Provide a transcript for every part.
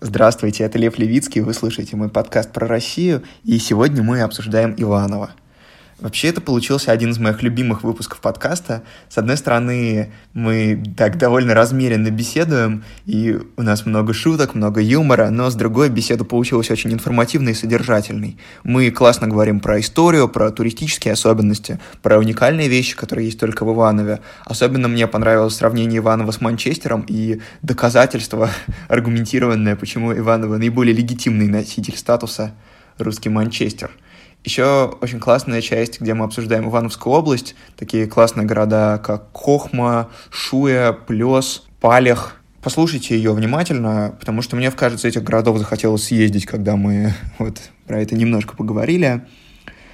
Здравствуйте, это Лев Левицкий, вы слушаете мой подкаст про Россию, и сегодня мы обсуждаем Иванова – Вообще, это получился один из моих любимых выпусков подкаста. С одной стороны, мы так довольно размеренно беседуем, и у нас много шуток, много юмора, но с другой, беседа получилась очень информативной и содержательной. Мы классно говорим про историю, про туристические особенности, про уникальные вещи, которые есть только в Иванове. Особенно мне понравилось сравнение Иванова с Манчестером и доказательство аргументированное, почему Иваново наиболее легитимный носитель статуса русский Манчестер – еще очень классная часть, где мы обсуждаем Ивановскую область, такие классные города, как Кохма, Шуя, Плес, Палех. Послушайте ее внимательно, потому что мне кажется, этих городов захотелось съездить, когда мы вот про это немножко поговорили.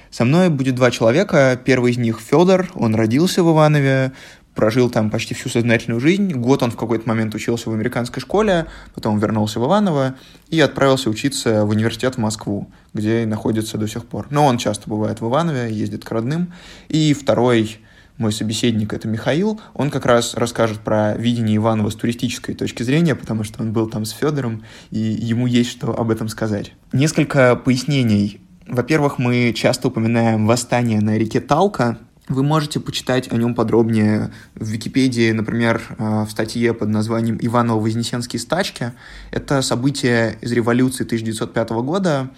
Со мной будет два человека. Первый из них Федор, он родился в Иванове, прожил там почти всю сознательную жизнь. Год он в какой-то момент учился в американской школе, потом вернулся в Иваново и отправился учиться в университет в Москву, где находится до сих пор. Но он часто бывает в Иванове, ездит к родным. И второй мой собеседник, это Михаил, он как раз расскажет про видение Иванова с туристической точки зрения, потому что он был там с Федором, и ему есть что об этом сказать. Несколько пояснений. Во-первых, мы часто упоминаем восстание на реке Талка, вы можете почитать о нем подробнее в Википедии, например, э, в статье под названием «Иваново-Вознесенские стачки». Это событие из революции 1905 года.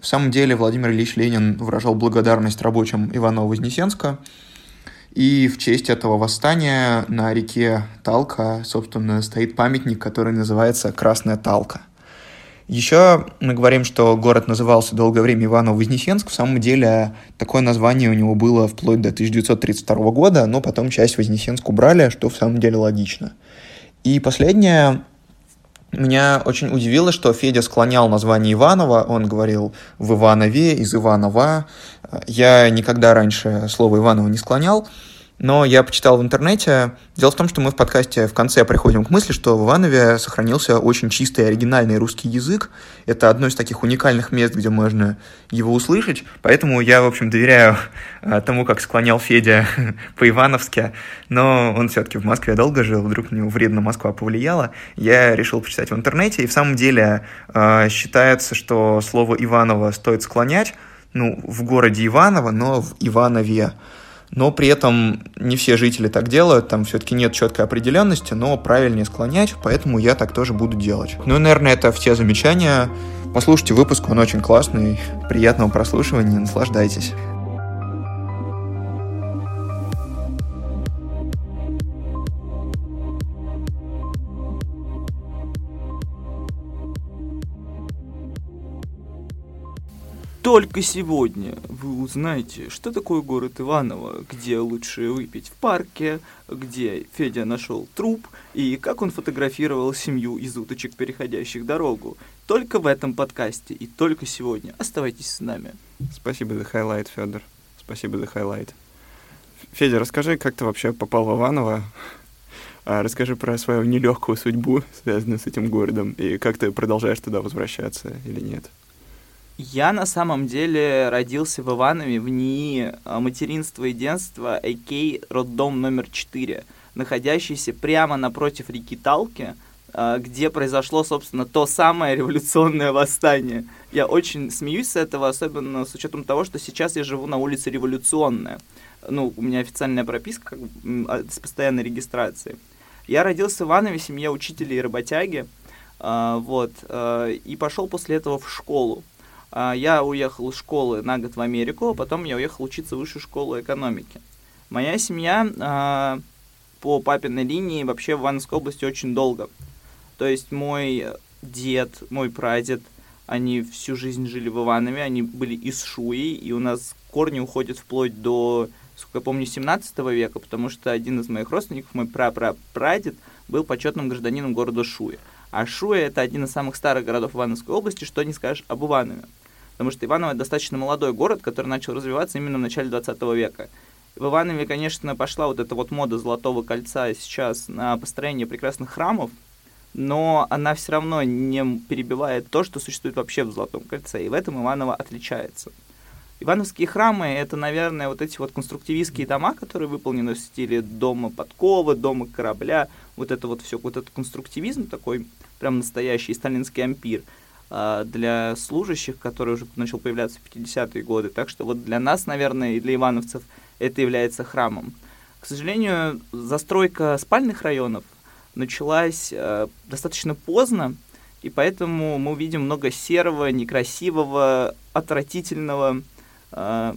В самом деле Владимир Ильич Ленин выражал благодарность рабочим Иваново-Вознесенска. И в честь этого восстания на реке Талка, собственно, стоит памятник, который называется «Красная Талка». Еще мы говорим, что город назывался долгое время Иваново-Вознесенск. В самом деле такое название у него было вплоть до 1932 года, но потом часть Вознесенск убрали, что в самом деле логично. И последнее, меня очень удивило, что Федя склонял название Иванова, он говорил в Иванове, из Иванова. Я никогда раньше слово Иванова не склонял, но я почитал в интернете. Дело в том, что мы в подкасте в конце приходим к мысли, что в Иванове сохранился очень чистый оригинальный русский язык. Это одно из таких уникальных мест, где можно его услышать. Поэтому я, в общем, доверяю а, тому, как склонял Федя по-ивановски. Но он все-таки в Москве долго жил, вдруг на него вредно Москва повлияла. Я решил почитать в интернете, и в самом деле а, считается, что слово Иваново стоит склонять, ну, в городе Иваново, но в Иванове но при этом не все жители так делают, там все-таки нет четкой определенности, но правильнее склонять, поэтому я так тоже буду делать. Ну и, наверное, это все замечания. Послушайте выпуск, он очень классный. Приятного прослушивания, наслаждайтесь. Только сегодня вы узнаете, что такое город Иваново, где лучше выпить в парке, где Федя нашел труп и как он фотографировал семью из уточек, переходящих дорогу. Только в этом подкасте и только сегодня. Оставайтесь с нами. Спасибо за highlight, Федор. Спасибо за highlight. Федя, расскажи, как ты вообще попал в Иваново? А, расскажи про свою нелегкую судьбу, связанную с этим городом, и как ты продолжаешь туда возвращаться или нет? Я на самом деле родился в Иванове в НИИ а, материнства и детства, а.к. роддом номер 4, находящийся прямо напротив реки Талки, а, где произошло, собственно, то самое революционное восстание. Я очень смеюсь с этого, особенно с учетом того, что сейчас я живу на улице Революционная. Ну, у меня официальная прописка а, с постоянной регистрацией. Я родился в Иванове, в семье учителей и работяги, вот, и пошел после этого в школу. А, я уехал из школы на год в Америку, а потом я уехал учиться в высшую школу экономики. Моя семья а, по папиной линии вообще в Ивановской области очень долго. То есть мой дед, мой прадед, они всю жизнь жили в Иванове, они были из Шуи, и у нас корни уходят вплоть до, сколько я помню, 17 века, потому что один из моих родственников, мой прапрапрадед, был почетным гражданином города Шуи. А Шуя – это один из самых старых городов Ивановской области, что не скажешь об Иванове потому что Иваново достаточно молодой город, который начал развиваться именно в начале 20 века. В Иванове, конечно, пошла вот эта вот мода Золотого кольца сейчас на построение прекрасных храмов, но она все равно не перебивает то, что существует вообще в Золотом кольце, и в этом Иваново отличается. Ивановские храмы — это, наверное, вот эти вот конструктивистские дома, которые выполнены в стиле дома подковы, дома корабля, вот это вот все, вот этот конструктивизм такой, прям настоящий сталинский ампир для служащих, который уже начал появляться в 50-е годы. Так что вот для нас, наверное, и для ивановцев это является храмом. К сожалению, застройка спальных районов началась э, достаточно поздно, и поэтому мы увидим много серого, некрасивого, отвратительного э,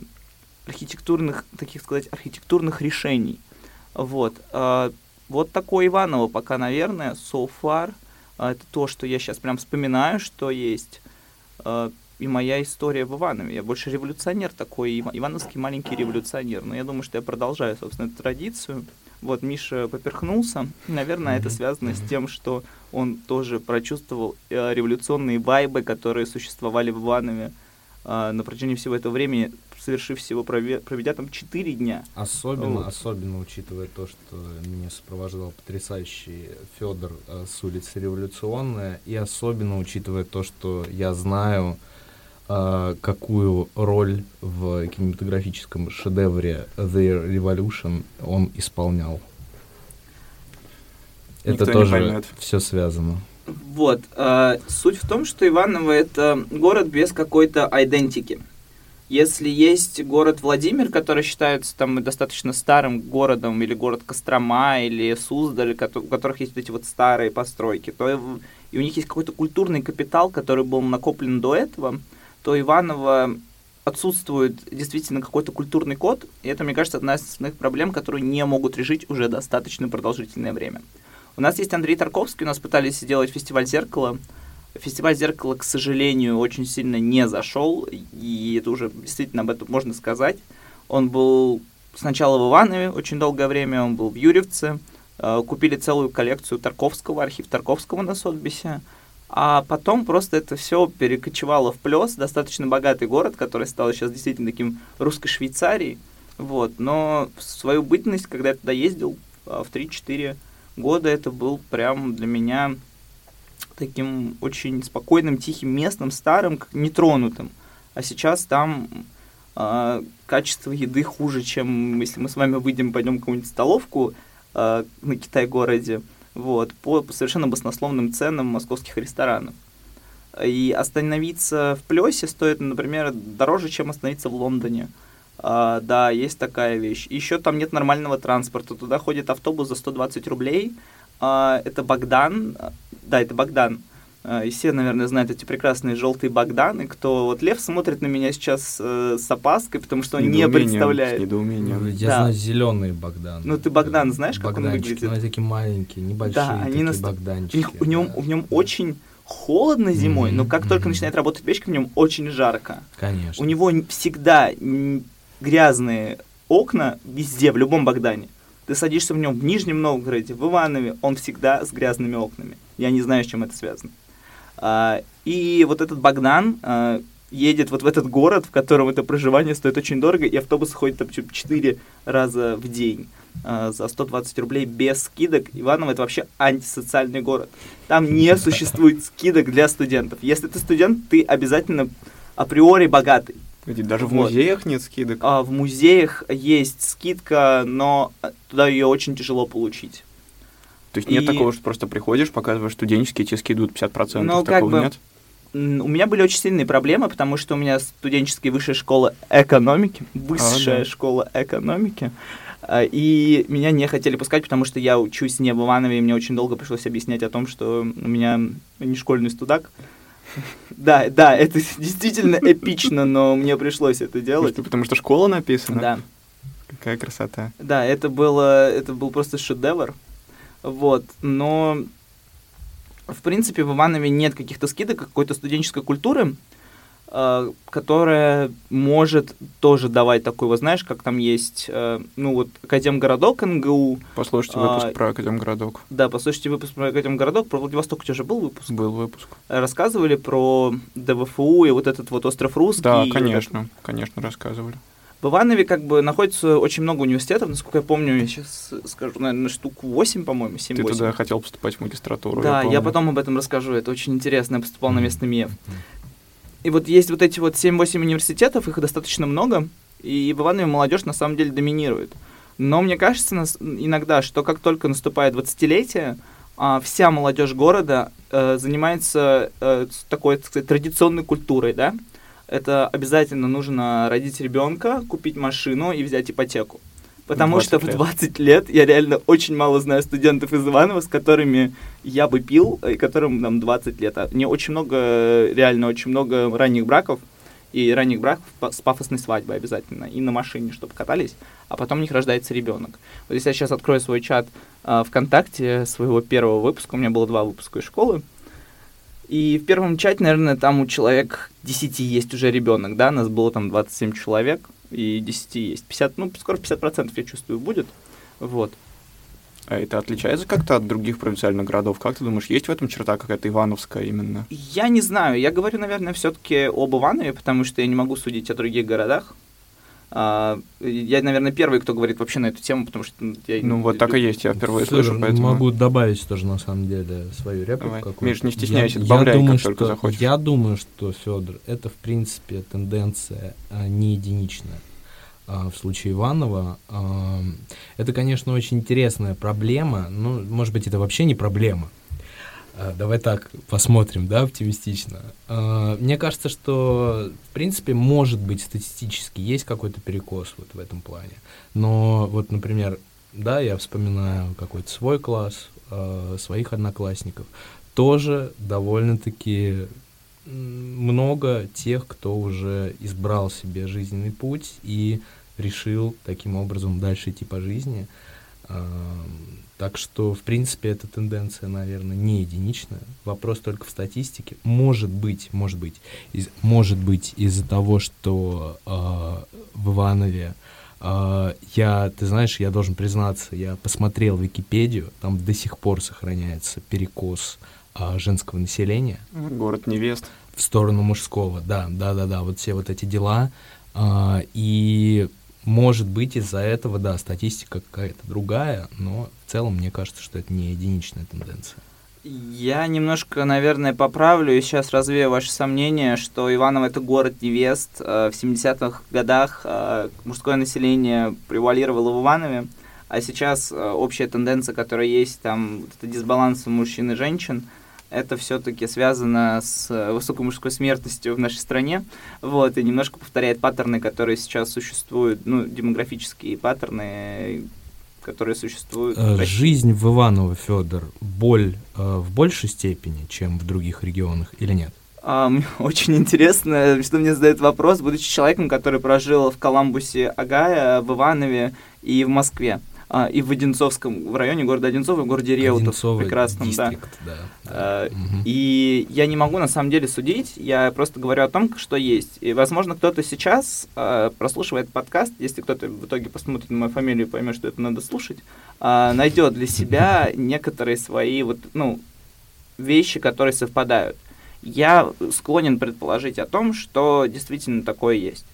архитектурных, таких сказать, архитектурных решений. Вот. Э, вот такое Иваново пока, наверное, so far. Э, это то, что я сейчас прям вспоминаю, что есть. Э, и моя история в Иванове. Я больше революционер такой, ивановский маленький революционер. Но я думаю, что я продолжаю, собственно, эту традицию. Вот Миша поперхнулся. Наверное, mm-hmm. это связано mm-hmm. с тем, что он тоже прочувствовал э, революционные вайбы, которые существовали в Иванове э, на протяжении всего этого времени, совершив всего, проведя там 4 дня. Особенно, вот. особенно учитывая то, что меня сопровождал потрясающий Федор э, с улицы Революционная, и особенно учитывая то, что я знаю, э, какую роль в кинематографическом шедевре The Revolution он исполнял. Никто Это тоже все связано. Вот. Э, суть в том, что Иваново это город без какой-то идентики. Если есть город Владимир, который считается там достаточно старым городом, или город Кострома, или Суздаль, у которых есть эти вот старые постройки, то и у них есть какой-то культурный капитал, который был накоплен до этого, то Иваново отсутствует действительно какой-то культурный код, и это, мне кажется, одна из основных проблем, которые не могут решить уже достаточно продолжительное время. У нас есть Андрей Тарковский, у нас пытались сделать фестиваль «Зеркало». Фестиваль «Зеркало», к сожалению, очень сильно не зашел, и это уже действительно об этом можно сказать. Он был сначала в Иванове очень долгое время, он был в Юрьевце, э, купили целую коллекцию Тарковского, архив Тарковского на Сотбисе, а потом просто это все перекочевало в Плес, достаточно богатый город, который стал сейчас действительно таким русской Швейцарией, вот, но свою бытность, когда я туда ездил, э, в 3-4 года это был прям для меня таким очень спокойным, тихим местом, старым, нетронутым. А сейчас там э, качество еды хуже, чем если мы с вами выйдем, пойдем в какую-нибудь столовку э, на Китай-городе, вот, по совершенно баснословным ценам московских ресторанов. И остановиться в Плесе стоит, например, дороже, чем остановиться в Лондоне. А, да, есть такая вещь. Еще там нет нормального транспорта. Туда ходит автобус за 120 рублей. А, это Богдан. Да, это Богдан. А, и все, наверное, знают эти прекрасные желтые Богданы. Кто вот Лев смотрит на меня сейчас э, с опаской, потому что он не представляет. С недоумением. Я да. знаю зеленые Богданы. Ну ты Богдан знаешь, как он выглядит? Ну, такие маленькие, небольшие да, они такие наст... Богданчики. У, них, у, нем, в нем очень холодно зимой, mm-hmm, но как mm-hmm. только начинает работать печка, в нем очень жарко. Конечно. У него всегда грязные окна везде, в любом Богдане. Ты садишься в нем в Нижнем Новгороде, в Иванове, он всегда с грязными окнами. Я не знаю, с чем это связано. А, и вот этот Богдан а, едет вот в этот город, в котором это проживание стоит очень дорого, и автобус ходит там 4 раза в день а, за 120 рублей без скидок. Иваново это вообще антисоциальный город. Там не существует скидок для студентов. Если ты студент, ты обязательно априори богатый. Даже в вот. музеях нет скидок? А, в музеях есть скидка, но туда ее очень тяжело получить. То есть и... нет такого, что просто приходишь, показываешь студенческие, тебе скидывают 50%, ну, такого как бы... нет? У меня были очень сильные проблемы, потому что у меня студенческая высшая школа экономики, высшая а, да. школа экономики, и меня не хотели пускать, потому что я учусь не в Иванове, и мне очень долго пришлось объяснять о том, что у меня не школьный студак, да, да, это действительно эпично, но мне пришлось это делать. Потому что школа написана? Да. Какая красота. Да, это было, это был просто шедевр. Вот, но в принципе в Иванове нет каких-то скидок, какой-то студенческой культуры. Э, которая может тоже давать такой, вот знаешь, как там есть, э, ну вот Академгородок НГУ. Послушайте выпуск а, про Академгородок. Да, послушайте выпуск про Академгородок. Про Владивосток у тебя же был выпуск? Был выпуск. Рассказывали про ДВФУ и вот этот вот остров Русский. Да, конечно, вот конечно, рассказывали. В Иванове как бы находится очень много университетов, насколько я помню, я сейчас скажу, наверное, штук 8, по-моему, 7-8. Ты туда хотел поступать в магистратуру, Да, я, я потом об этом расскажу, это очень интересно, я поступал на местный МЕФ. И вот есть вот эти вот 7-8 университетов, их достаточно много, и в Иванове молодежь на самом деле доминирует. Но мне кажется иногда, что как только наступает 20-летие, а, вся молодежь города э, занимается э, такой, так сказать, традиционной культурой, да? Это обязательно нужно родить ребенка, купить машину и взять ипотеку. Потому что в 20 лет я реально очень мало знаю студентов из Иванова, с которыми я бы пил, и которым нам 20 лет. А мне очень много, реально очень много ранних браков, и ранних браков с пафосной свадьбой обязательно, и на машине, чтобы катались, а потом у них рождается ребенок. Вот если я сейчас открою свой чат э, ВКонтакте своего первого выпуска, у меня было два выпуска из школы, и в первом чате, наверное, там у человек 10 есть уже ребенок, да, нас было там 27 человек, и 10 есть 50, ну, скоро 50% я чувствую будет, вот. А это отличается как-то от других провинциальных городов? Как ты думаешь, есть в этом черта какая-то ивановская именно? Я не знаю. Я говорю, наверное, все-таки об Иванове, потому что я не могу судить о других городах. А, я, наверное, первый, кто говорит вообще на эту тему, потому что я... Ну, вот так и есть, я впервые Слушай, слышу, поэтому... Могу добавить тоже, на самом деле, свою реплику какую-то. Миш, не стесняйся, я, добавляй, я думаю, как что, только захочешь. Я думаю, что, Федор, это, в принципе, тенденция а, не единичная. А, в случае Иванова. А, это, конечно, очень интересная проблема, но, может быть, это вообще не проблема. А, давай так посмотрим, да, оптимистично. Мне кажется, что, в принципе, может быть, статистически есть какой-то перекос вот в этом плане. Но вот, например, да, я вспоминаю какой-то свой класс, своих одноклассников, тоже довольно-таки много тех, кто уже избрал себе жизненный путь и решил таким образом дальше идти по жизни. Так что, в принципе, эта тенденция, наверное, не единичная. Вопрос только в статистике. Может быть, может быть, из, может быть из-за того, что э, в Иванове э, я, ты знаешь, я должен признаться, я посмотрел Википедию, там до сих пор сохраняется перекос э, женского населения. Город невест. В сторону мужского, да, да, да, да, вот все вот эти дела. Э, и может быть, из-за этого, да, статистика какая-то другая, но в целом мне кажется, что это не единичная тенденция. Я немножко, наверное, поправлю и сейчас развею ваши сомнения, что Иваново это город невест. Э, в 70-х годах э, мужское население превалировало в Иванове, а сейчас э, общая тенденция, которая есть, там, это дисбаланс мужчин и женщин – это все-таки связано с э, высокой мужской смертностью в нашей стране, вот, и немножко повторяет паттерны, которые сейчас существуют, ну, демографические паттерны, которые существуют. Э, Жизнь в Иваново, Федор, боль э, в большей степени, чем в других регионах, или нет? Мне очень интересно, что мне задают вопрос, будучи человеком, который прожил в Коламбусе, Агая, в Иванове и в Москве а, и в Одинцовском, в районе города Одинцово, в городе Реутов, Одинцово прекрасном, дистрикт, да. да, А, угу. И я не могу на самом деле судить, я просто говорю о том, что есть. И, возможно, кто-то сейчас а, прослушивает подкаст, если кто-то в итоге посмотрит на мою фамилию и поймет, что это надо слушать, а, найдет для себя некоторые свои вот, ну, вещи, которые совпадают. Я склонен предположить о том, что действительно такое есть.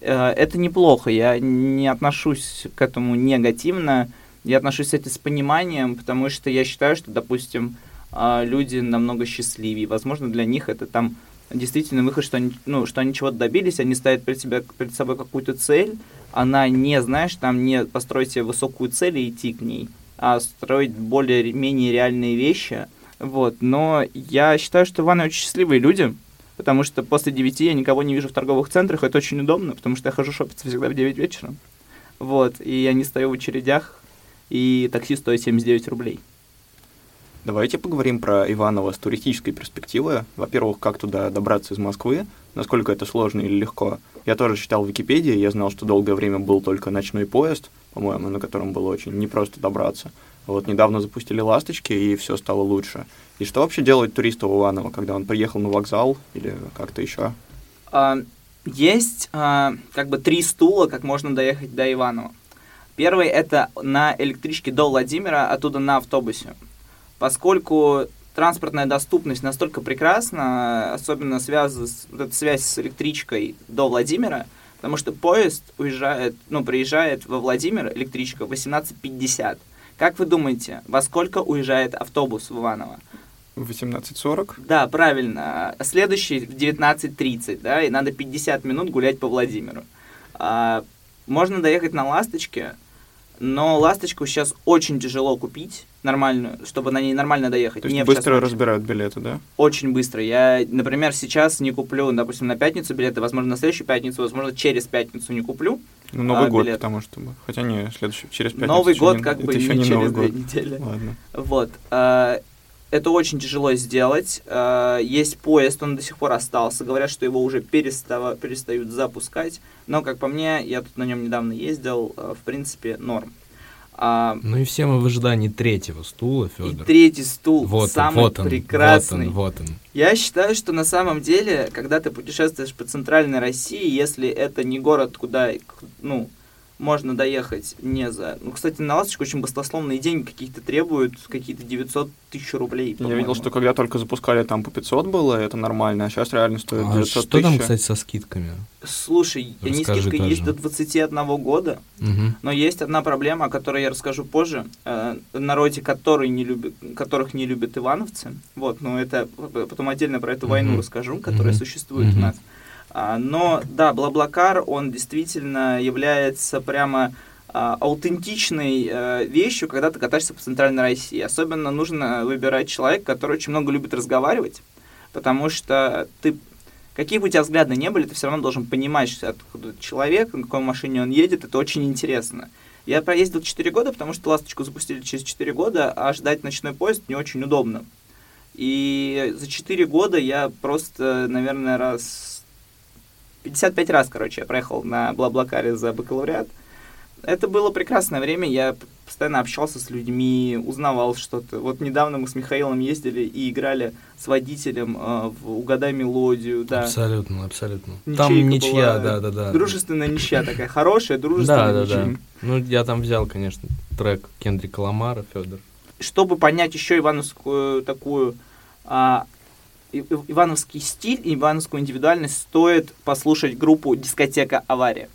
Э, это неплохо, я не отношусь к этому негативно, я отношусь к этому с пониманием, потому что я считаю, что, допустим, а, люди намного счастливее. Возможно, для них это там действительно выход, что они, ну, что они чего-то добились, они ставят перед, себя, перед собой какую-то цель, она не, знаешь, там не построить себе высокую цель и идти к ней, а строить более-менее реальные вещи. Вот. Но я считаю, что Иваны очень счастливые люди, потому что после 9 я никого не вижу в торговых центрах, это очень удобно, потому что я хожу шопиться всегда в 9 вечера. Вот, и я не стою в очередях, и такси стоит 79 рублей. Давайте поговорим про Иваново с туристической перспективы. Во-первых, как туда добраться из Москвы, насколько это сложно или легко. Я тоже читал в Википедии, я знал, что долгое время был только ночной поезд, по-моему, на котором было очень непросто добраться. Вот недавно запустили «Ласточки», и все стало лучше. И что вообще делает турист у Иванова, когда он приехал на вокзал или как-то еще? А, есть а, как бы три стула, как можно доехать до Иванова. Первый это на электричке до Владимира, оттуда на автобусе. Поскольку транспортная доступность настолько прекрасна, особенно связь, вот эта связь с электричкой до Владимира, потому что поезд уезжает, ну, приезжает во Владимир, электричка, в 18.50. Как вы думаете, во сколько уезжает автобус в Иваново? В 18.40? Да, правильно. А Следующий в 19.30, да, и надо 50 минут гулять по Владимиру. А, можно доехать на «Ласточке», но «Ласточку» сейчас очень тяжело купить нормальную, чтобы на ней нормально доехать. То есть Не быстро ночи. разбирают билеты, да? Очень быстро. Я, например, сейчас не куплю, допустим, на пятницу билеты, возможно, на следующую пятницу, возможно, через пятницу не куплю. Ну, Новый А, год, билет. потому что... Хотя не, следующий, через пятницу. Новый год не- как бы еще не не через две недели. Ладно. Вот. а, Это очень тяжело сделать. А, Есть поезд, он до сих пор остался. Говорят, что его уже перестава- перестают запускать. Но, как по мне, я тут на нем недавно ездил, а, в принципе, норм. А, Ну и все мы в ожидании третьего стула, И Федор. третий стул, Вот он, самый вот он, прекрасный. вот он, вот он. Я считаю, что на самом деле, когда ты путешествуешь по центральной России, если это не город, куда, ну, можно доехать не за... Ну, кстати, на «Ласточку» очень баснословные деньги какие-то требуют, какие-то 900 тысяч рублей, Я по-моему. видел, что когда только запускали, там по 500 было, это нормально, а сейчас реально стоит А 900 что там, тысяч. кстати, со скидками? Слушай, они Расскажи скидка есть до тоже. 21 года, Мгм. но есть одна проблема, о которой я расскажу позже. Э, народе, который не любит, которых не любят ивановцы. Вот, но это потом отдельно про эту войну Мгм. расскажу, которая Мгм. существует у Мгм. нас. А, но да, Блаблакар, он действительно является прямо а, аутентичной э, вещью, когда ты катаешься по центральной России. Особенно нужно выбирать человека, который очень много любит разговаривать, потому что ты Какие бы у тебя взгляды не были, ты все равно должен понимать, откуда человек, на какой машине он едет, это очень интересно. Я проездил 4 года, потому что «Ласточку» запустили через 4 года, а ждать ночной поезд не очень удобно. И за 4 года я просто, наверное, раз... 55 раз, короче, я проехал на Блаблакаре за бакалавриат. Это было прекрасное время, я постоянно общался с людьми, узнавал что-то. Вот недавно мы с Михаилом ездили и играли с водителем э, в «Угадай мелодию», да. Абсолютно, абсолютно. Ничейка там ничья, была да, да, да. Дружественная ничья такая, хорошая, дружественная Да, да, ничья. да. Ну, я там взял, конечно, трек Кендрика Ламара, Федор. Чтобы понять еще ивановскую такую а, ивановский стиль и ивановскую индивидуальность, стоит послушать группу «Дискотека Авария».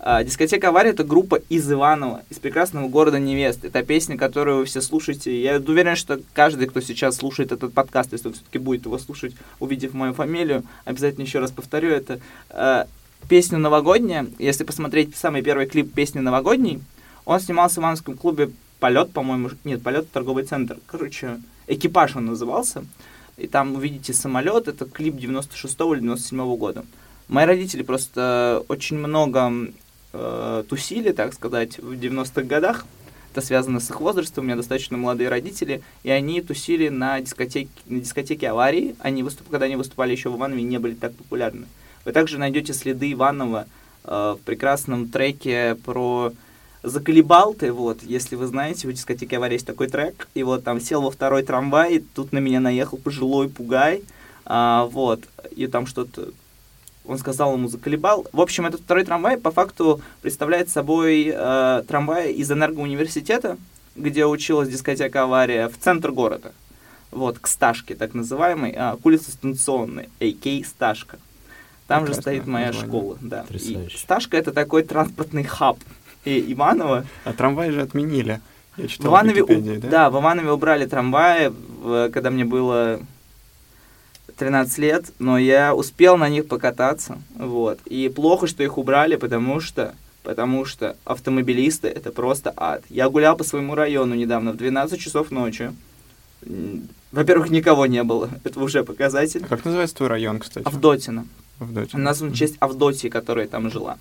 А, «Дискотека Авария» — это группа из Иванова, из прекрасного города Невест. Это песня, которую вы все слушаете. Я уверен, что каждый, кто сейчас слушает этот подкаст, если он все-таки будет его слушать, увидев мою фамилию, обязательно еще раз повторю это. А, Песня новогодняя. Если посмотреть самый первый клип песни новогодней, он снимался в Ивановском клубе «Полет», по-моему. Нет, «Полет» — торговый центр. Короче, «Экипаж» он назывался. И там увидите самолет. Это клип 96 или 97 года. Мои родители просто очень много э, тусили, так сказать, в 90-х годах. Это связано с их возрастом. У меня достаточно молодые родители. И они тусили на дискотеке, на дискотеке аварии. Они выступ... Когда они выступали еще в Иванове, не были так популярны. Вы также найдете следы Иванова э, в прекрасном треке про «Заколебал ты», вот, если вы знаете, в дискотеке «Авария» есть такой трек, и вот там сел во второй трамвай, и тут на меня наехал пожилой пугай, а, вот, и там что-то он сказал ему «заколебал». В общем, этот второй трамвай по факту представляет собой э, трамвай из энергоуниверситета, где училась дискотека «Авария», в центр города. Вот, к Сташке, так называемой, а, к улице Станционной, а.к. Сташка. Там же Прекрасное стоит моя название. школа, да. И. Сташка это такой транспортный хаб. И Иваново. А трамвай же отменили. Я В читал Иванове, в Википедии, у- да? да, в Иванове убрали трамваи, в- когда мне было 13 лет, но я успел на них покататься, вот. И плохо, что их убрали, потому что, потому что автомобилисты это просто ад. Я гулял по своему району недавно в 12 часов ночи. Во-первых, никого не было, это уже показатель. А как называется твой район, кстати? Авдотина. Авдотья. Назван в честь Авдотьи, которая там жила.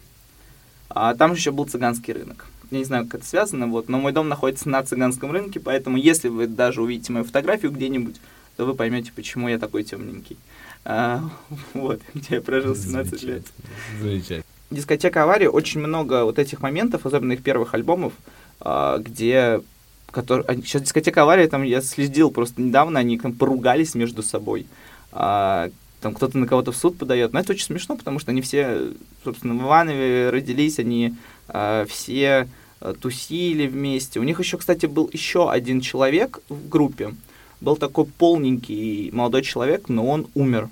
А там еще был цыганский рынок. Я не знаю, как это связано, вот, но мой дом находится на цыганском рынке, поэтому если вы даже увидите мою фотографию где-нибудь, то вы поймете, почему я такой темненький. А, вот, где я прожил 17 лет. Замечательно. Дискотека аварии очень много вот этих моментов, особенно их первых альбомов, а, где который, сейчас дискотека авария, там я следил просто недавно, они там поругались между собой. А, там кто-то на кого-то в суд подает. Но это очень смешно, потому что они все, собственно, в Иванове родились, они а, все а, тусили вместе. У них еще, кстати, был еще один человек в группе. Был такой полненький молодой человек, но он умер.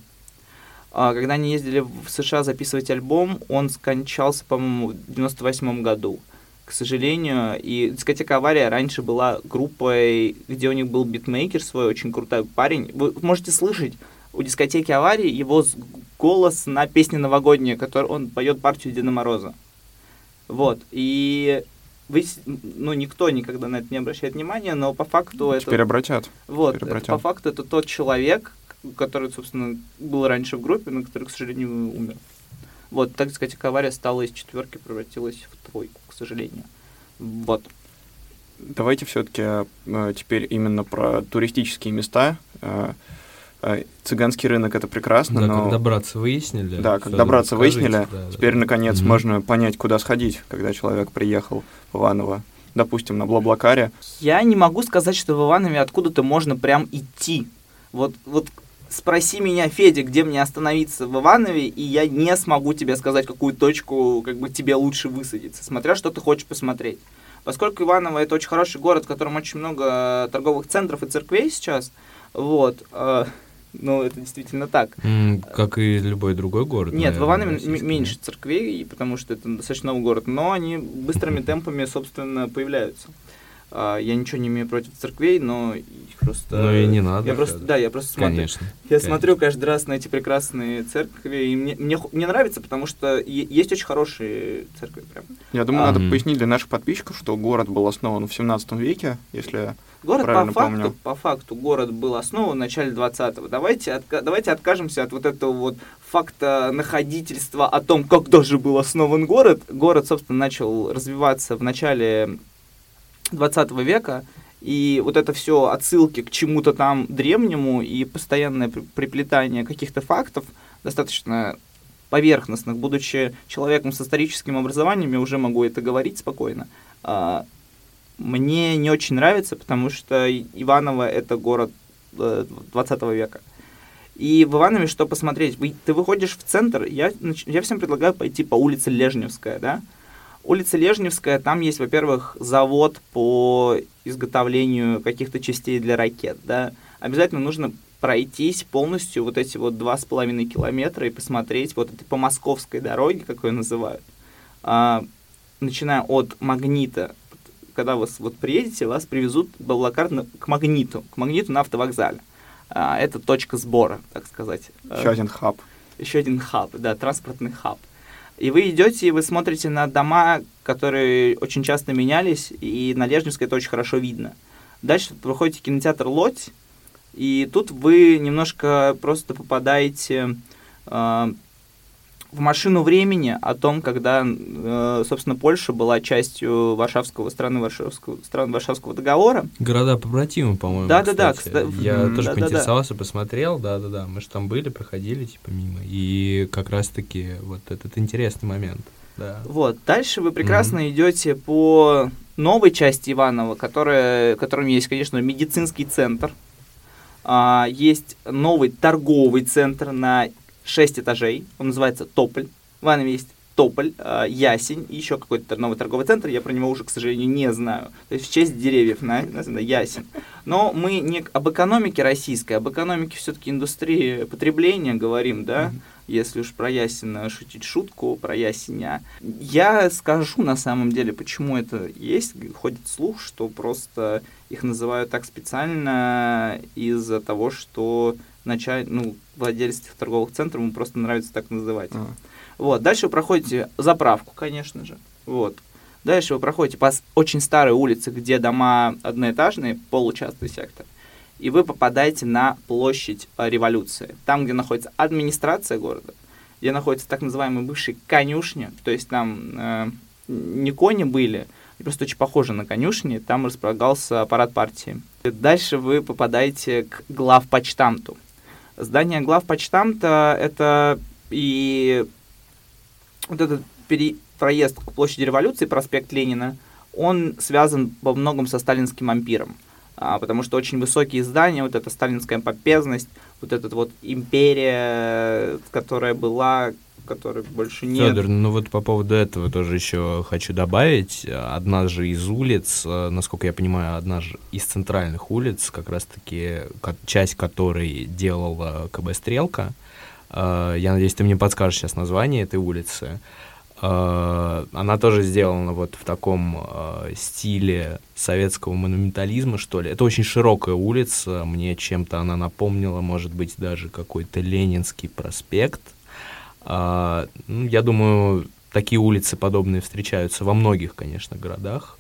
А, когда они ездили в США записывать альбом, он скончался, по-моему, в 98 году. к сожалению. И дискотека «Авария» раньше была группой, где у них был битмейкер свой, очень крутой парень. Вы можете слышать у дискотеки «Аварии» его голос на песне новогодние, который он поет партию Деда Мороза. Вот. И вы, ну, никто никогда на это не обращает внимания, но по факту это... Теперь обратят. Вот, Теперь это, обратят. по факту это тот человек, который, собственно, был раньше в группе, но который, к сожалению, умер. Вот, так сказать, авария стала из четверки, превратилась в твойку, к сожалению. Вот. Давайте все-таки теперь именно про туристические места. Э, э, Цыганский рынок это прекрасно, Да, но как добраться выяснили. да, как добраться расскажите, выяснили, да, да. теперь наконец Мгм. можно понять, куда сходить, когда человек приехал в Иваново. Допустим, на Блаблакаре. Я не могу сказать, что в Иванове откуда-то можно прям идти. Вот, вот спроси меня, Федя, где мне остановиться в Иванове, и я не смогу тебе сказать, какую точку как бы тебе лучше высадиться, смотря что ты хочешь посмотреть. Поскольку Иваново это очень хороший город, в котором очень много торговых центров и церквей сейчас, вот, э, ну это действительно так. Как и любой другой город. Нет, в наверное, Иванове м- российский. меньше церквей, потому что это достаточно новый город, но они быстрыми темпами, собственно, появляются. А, Я ничего не имею против церквей, но их просто... Ну и не надо, Я просто, да, я просто смотрю. Конечно. Я конечно. смотрю каждый раз на эти прекрасные церкви, и мне, мне, мне нравится, потому что есть очень хорошие церкви. Прям. Я думаю, А. надо Мгм. пояснить для наших подписчиков, что город был основан в 17 веке, если... Город по Правильно факту, помню. по факту, город был основан в начале 20-го. Давайте, отка- давайте откажемся от вот этого вот факта находительства о том, когда же был основан город. Город, собственно, начал развиваться в начале 20 века, и вот это все отсылки к чему-то там древнему и постоянное при- приплетание каких-то фактов, достаточно поверхностных, будучи человеком с историческим образованием, я уже могу это говорить спокойно, а, мне не очень нравится, потому что Иваново это город э, 20 века. И в Иванове что посмотреть? Ты выходишь в центр, я, я всем предлагаю пойти по улице Лежневская, да? Улица Лежневская, там есть, во-первых, завод по изготовлению каких-то частей для ракет, да? Обязательно нужно пройтись полностью вот эти вот два с половиной километра и посмотреть вот это по московской дороге, как ее называют, а, начиная от Магнита, когда вы вот приедете, вас привезут Блаблакар на- к Магниту, к Магниту на автовокзале. А, это точка сбора, так сказать. Еще один хаб. Еще один хаб, да, транспортный хаб. И вы идете, и вы смотрите на дома, которые очень часто менялись, и на Лежневской это очень хорошо видно. Дальше вы выходите в кинотеатр «Лодь», и тут вы немножко просто попадаете э, в машину времени о том, когда, э, собственно, Польша была частью Варшавского, страны Варшавского, стран Варшавского договора. Города побратимы, по-моему. Да-да-да, кстати. кста- Я тоже да-да-да. поинтересовался, посмотрел, да-да-да. Мы же там были, проходили, типа, мимо. И как раз-таки вот этот интересный момент. Да. Вот. Dальше вы прекрасно идете по новой части Иванова, которая, которым есть, конечно, медицинский центр. А, есть новый торговый центр на 6 этажей. Он называется Тополь. В Иванове есть Тополь, а, Ясень и еще какой-то новый торговый центр. Я про него уже, к сожалению, не знаю. То есть в честь деревьев на, названо Ясень. Но мы не об экономике российской, об экономике все-таки индустрии потребления говорим, да? если уж про Ясина шутить шутку, про Ясеня. Я скажу на самом деле, почему это есть. Ходит слух, что просто их называют так специально из-за того, что началь... ну, владельцы этих торговых центров ему просто нравится так называть. А. Вот, дальше вы проходите заправку, конечно же. Вот. Дальше вы проходите по очень старой улице, где дома одноэтажные, получастный сектор. И вы попадаете на площадь э, революции. Там, где находится администрация города, где находятся так называемые бывшие конюшни, то есть там э, не кони были, просто очень похоже на конюшни, там располагался аппарат партии. Дальше вы попадаете к главпочтамту. Здание главпочтамта — это и вот этот пере- проезд к площади революции, проспект Ленина, он связан во многом со сталинским ампиром. А, потому что очень высокие здания, вот эта сталинская попезность, вот эта вот империя, которая была, которой больше нет. Федор, ну вот по поводу этого тоже еще хочу добавить. Одна же из улиц, э, насколько я понимаю, одна же из центральных улиц, как раз-таки часть которой делала КБ «Стрелка». Э, Я надеюсь, ты мне подскажешь сейчас название этой улицы. Э, она тоже сделана вот в таком стиле советского монументализма, что ли. Это очень широкая улица, мне чем-то она напомнила, может быть, даже какой-то Ленинский проспект. Э, ну, я думаю, такие улицы подобные встречаются во многих, конечно, городах.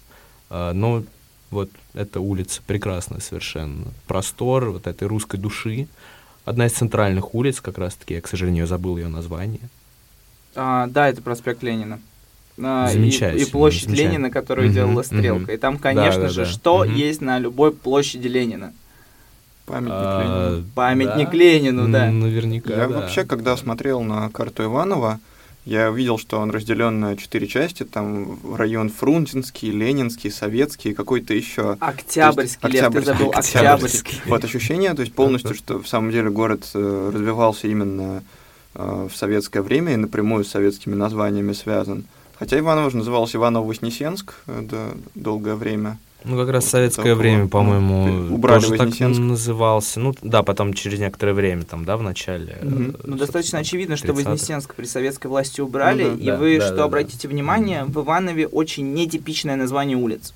Э, но вот эта улица прекрасная совершенно. Простор вот этой русской души. Одна из центральных улиц, как раз-таки, я, к сожалению, забыл ее название. А, да, это проспект Ленина. А, Замечательно. И, и площадь Ленина, которую Мгм, делала. Стрелка. И там, конечно Да, да, же, да. что Мгм. есть на любой площади Ленина? Памятник А, Ленину. Памятник да? Ленину, да. Наверняка, Я да. вообще, когда смотрел на карту Иванова, я увидел, что он разделен на четыре части. Там район Фрунзенский, Ленинский, Советский и какой-то еще. Октябрьский, Лев, ты забыл, Октябрьский. Октябрьский. Вот ощущение, то есть полностью, что в самом деле город э, развивался именно э, в советское время и напрямую с советскими названиями связан. Хотя Иваново же назывался Иваново-Вознесенск э, до- долгое время. Ну, как раз советское такого, время, ну, по-моему, убрали тоже так назывался. Ну, да, потом через некоторое время, там, да, в начале. Э, Ну, достаточно очевидно, что 30-х. Вознесенск при советской власти убрали, Ну да. и Да, вы, да, что да, да. обратите внимание, в Иванове очень нетипичное название улиц.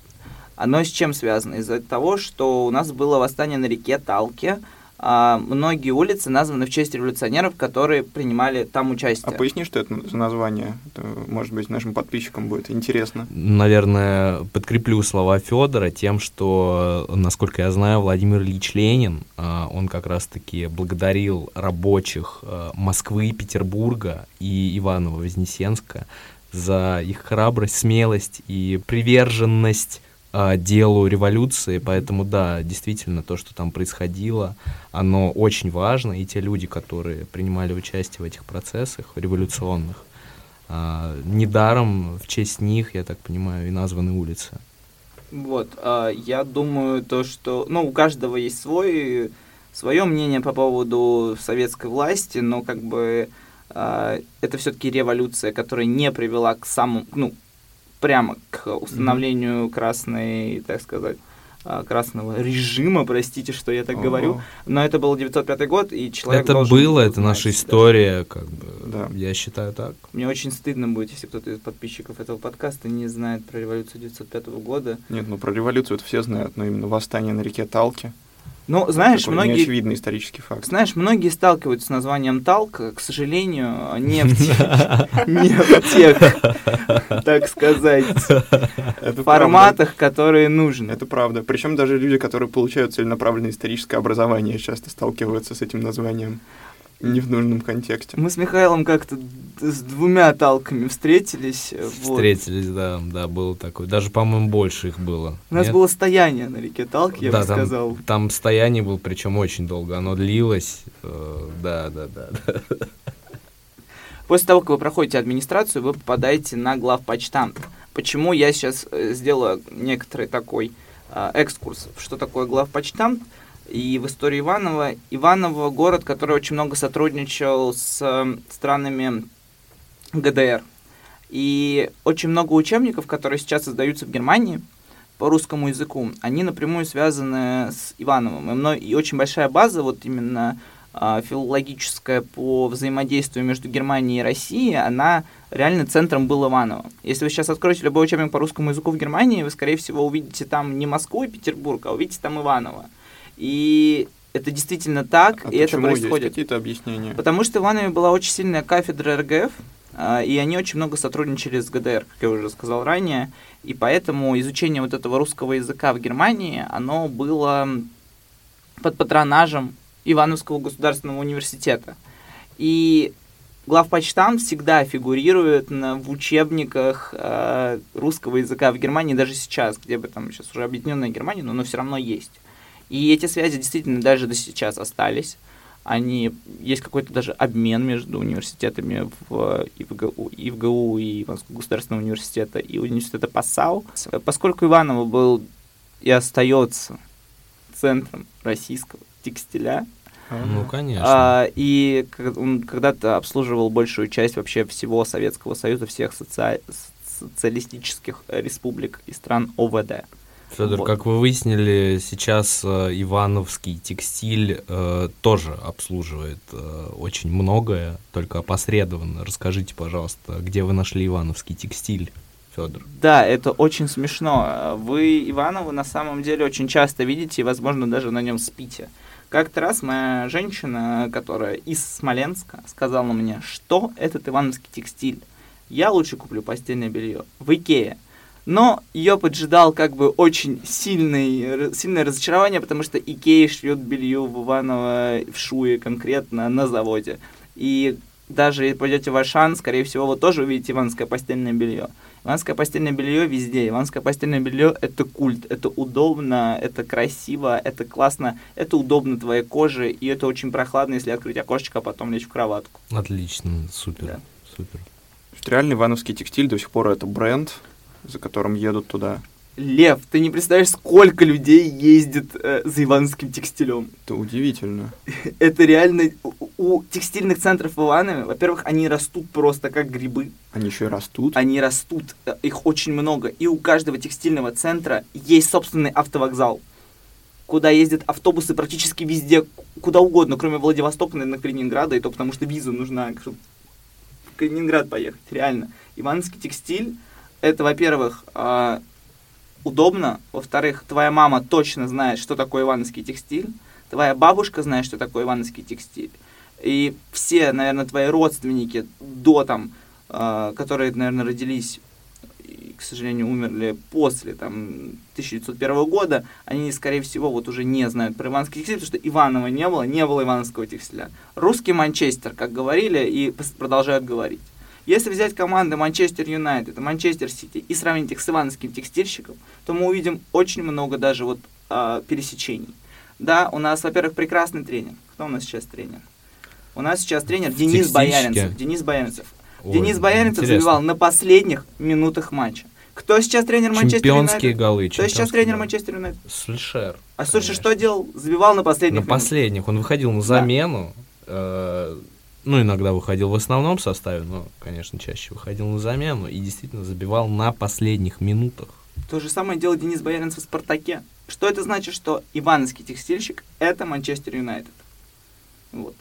Оно с чем связано? Из-за того, что у нас было восстание на реке Талке, а многие улицы названы в честь революционеров, которые принимали там А участие. поясни, что это за название? Это, может быть, нашим подписчикам будет интересно. Наверное, подкреплю слова Федора тем, что, насколько я знаю, Владимир Ильич Ленин, а, он как раз-таки благодарил рабочих а, Москвы, Петербурга и Иваново-Вознесенска за их храбрость, смелость и приверженность а, делу революции, поэтому да, действительно то, что там происходило, оно очень важно, и те люди, которые принимали участие в этих процессах революционных, а, недаром в честь них, я так понимаю, и названы улицы. Вот, а, я думаю, то, что, ну, у каждого есть свой, свое мнение по поводу советской власти, но как бы это все-таки революция, которая не привела к самому, ну, прямо к установлению красной, так сказать, а, красного режима, простите, что я так Ого. говорю, но это был 905 год, и человек это было, был это наша да. история, как бы, Да. я считаю так. Мне очень стыдно будет, если кто-то из подписчиков этого подкаста не знает про революцию 905 года. Нет, ну про революцию это все знают, но именно восстание на реке Талки. Ну, знаешь, Такой многие неочевидный исторический факт. Знаешь, многие сталкиваются с названием Талк, к сожалению, не в тех, не в тех, так сказать, Это форматах, которые нужны. Это правда. Причем даже люди, которые получают целенаправленное историческое образование, часто сталкиваются с этим названием не в нужном контексте. Мы с Михаилом как-то с двумя талками встретились. вот. Встретились, да, да, было такое. Даже, по-моему, больше их было. У нас Нет? было стояние на реке Талк, я Да, бы там- сказал. Там стояние было, причем очень долго. Оно длилось. э, Да, да, да. да. После того, как вы проходите администрацию, вы попадаете на главпочтамт. Почему я сейчас э, сделаю некоторый такой э, экскурс, что такое главпочтамт и в истории Иванова. Иваново город, который очень много сотрудничал с э, странами ГДР. И очень много учебников, которые сейчас издаются в Германии по русскому языку, они напрямую связаны с Ивановым. И, мно- и очень большая база, вот именно а, филологическая по взаимодействию между Германией и Россией, она реально центром был Иваново. Если вы сейчас откроете любой учебник по русскому языку в Германии, вы, скорее всего, увидите там не Москву и Петербург, а увидите там Иваново. И это действительно так, А и это почему есть происходит. какие-то объяснения? Потому что в Иванове была очень сильная кафедра РГФ, а, и они очень много сотрудничали с ГДР, как я уже сказал ранее, и поэтому изучение вот этого русского языка в Германии, оно было под патронажем Ивановского государственного университета. И главпочтамт всегда фигурирует на, в учебниках э, русского языка в Германии, даже сейчас, где бы там сейчас уже объединенная Германия, но оно все равно есть. И эти связи действительно даже до сейчас остались они есть какой-то даже обмен между университетами в ИВГУ, ИВГУ и Ивановского государственного университета и университета ПАСАУ. Поскольку Иваново был и остается центром российского текстиля, Ну, конечно. а, и он когда-то обслуживал большую часть вообще всего Советского Союза, всех соци- социалистических республик и стран ОВД. Федор, Вот. как вы выяснили, сейчас э, Ивановский текстиль э, тоже обслуживает э, очень многое, только опосредованно. Расскажите, пожалуйста, где вы нашли Ивановский текстиль, Федор? Да, это очень смешно. Вы Иванова на самом деле очень часто видите и, возможно, даже на нем спите. Как-то раз моя женщина, которая из Смоленска, сказала мне, что этот ивановский текстиль. Я лучше куплю постельное белье в Икее. Но ее поджидал как бы очень сильный, сильное разочарование, потому что Икея шьет белье в Иваново, в Шуе конкретно на заводе. И даже если пойдете в Ашан, скорее всего, вы тоже увидите ивановское постельное белье. Иванское постельное белье везде. Иванское постельное белье это культ, это удобно, это красиво, это классно, это удобно твоей коже, и это очень прохладно, если открыть окошечко, а потом лечь в кроватку. Отлично, супер, Да. супер. Реальный ивановский текстиль до сих пор это бренд, за которым едут туда. Лев, ты не представляешь, сколько людей ездит э, за ивановским текстилем. Это удивительно. Это реально у, текстильных центров в Иванове, во-первых, они растут просто как грибы. Они еще и растут. Они растут, э, их очень много. И у каждого текстильного центра есть собственный автовокзал, куда ездят автобусы практически везде, куда угодно, кроме Владивостока, наверное, Калининграда, и то потому что виза нужна, чтобы в Калининград поехать, реально. Ивановский текстиль, это, во-первых, а, удобно, во-вторых, твоя мама точно знает, что такое ивановский текстиль, твоя бабушка знает, что такое ивановский текстиль, и все, наверное, твои родственники до там, а, которые, наверное, родились к сожалению, умерли после там, 1901 года, они, скорее всего, вот уже не знают про ивановский текстиль, потому что Иванова не было, не было ивановского текстиля. Русский Манчестер, как говорили и продолжают говорить. Если взять команды Манчестер Юнайтед и Манчестер Сити и сравнить их с ивановским текстильщиком, то мы увидим очень много даже вот а, пересечений. Да, у нас, во-первых, прекрасный тренер. Кто у нас сейчас тренер? У нас сейчас тренер Денис? Бояринцев. Денис Бояринцев. Ой, Денис Бояринцев интересно. забивал на последних минутах матча. Кто сейчас тренер Манчестер Чемпионские Юнайтед? голы. Кто сейчас тренер голы. Манчестер Юнайтед? Сульшер. А слушай, конечно. что делал? Забивал на последних На минутах. последних. Он выходил на замену. э, ну, иногда выходил в основном составе, но, конечно, чаще выходил на замену и действительно забивал на последних минутах. То же самое делал Денис Бояринцев в «Спартаке». Что это значит, что ивановский текстильщик – это Манчестер Юнайтед? Вот.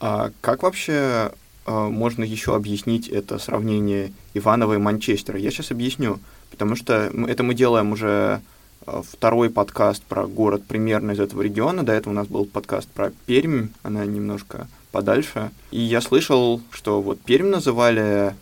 А как вообще а, можно еще объяснить это сравнение Иванова и Манчестера? Я сейчас объясню, потому что м- это мы делаем уже а, второй подкаст про город примерно из этого региона. До этого у нас был подкаст про Пермь, она немножко подальше. И я слышал, что вот Пермь называли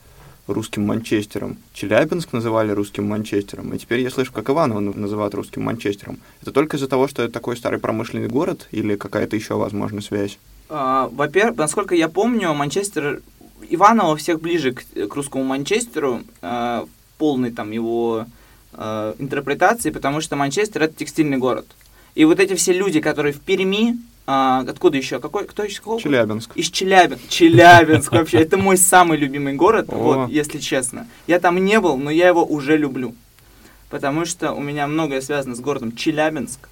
русским Манчестером, Челябинск называли русским Манчестером, и теперь я слышу, как Иваново называют русским Манчестером. Это только из-за того, что это такой старый промышленный город, или какая-то еще, возможно, связь? А, Во-первых, насколько я помню, Манчестер Иваново всех ближе к, к русскому Манчестеру а, полной там его а, интерпретации, потому что Манчестер это текстильный город. И вот эти все люди, которые в Перми, а, откуда еще? Какой? Кто еще? какого? Челябинск. Из Челябинска. Челябинск вообще. Это мой самый любимый город, О. вот, если честно. Я там не был, но я его уже люблю. Потому что у меня многое связано с городом Челябинск.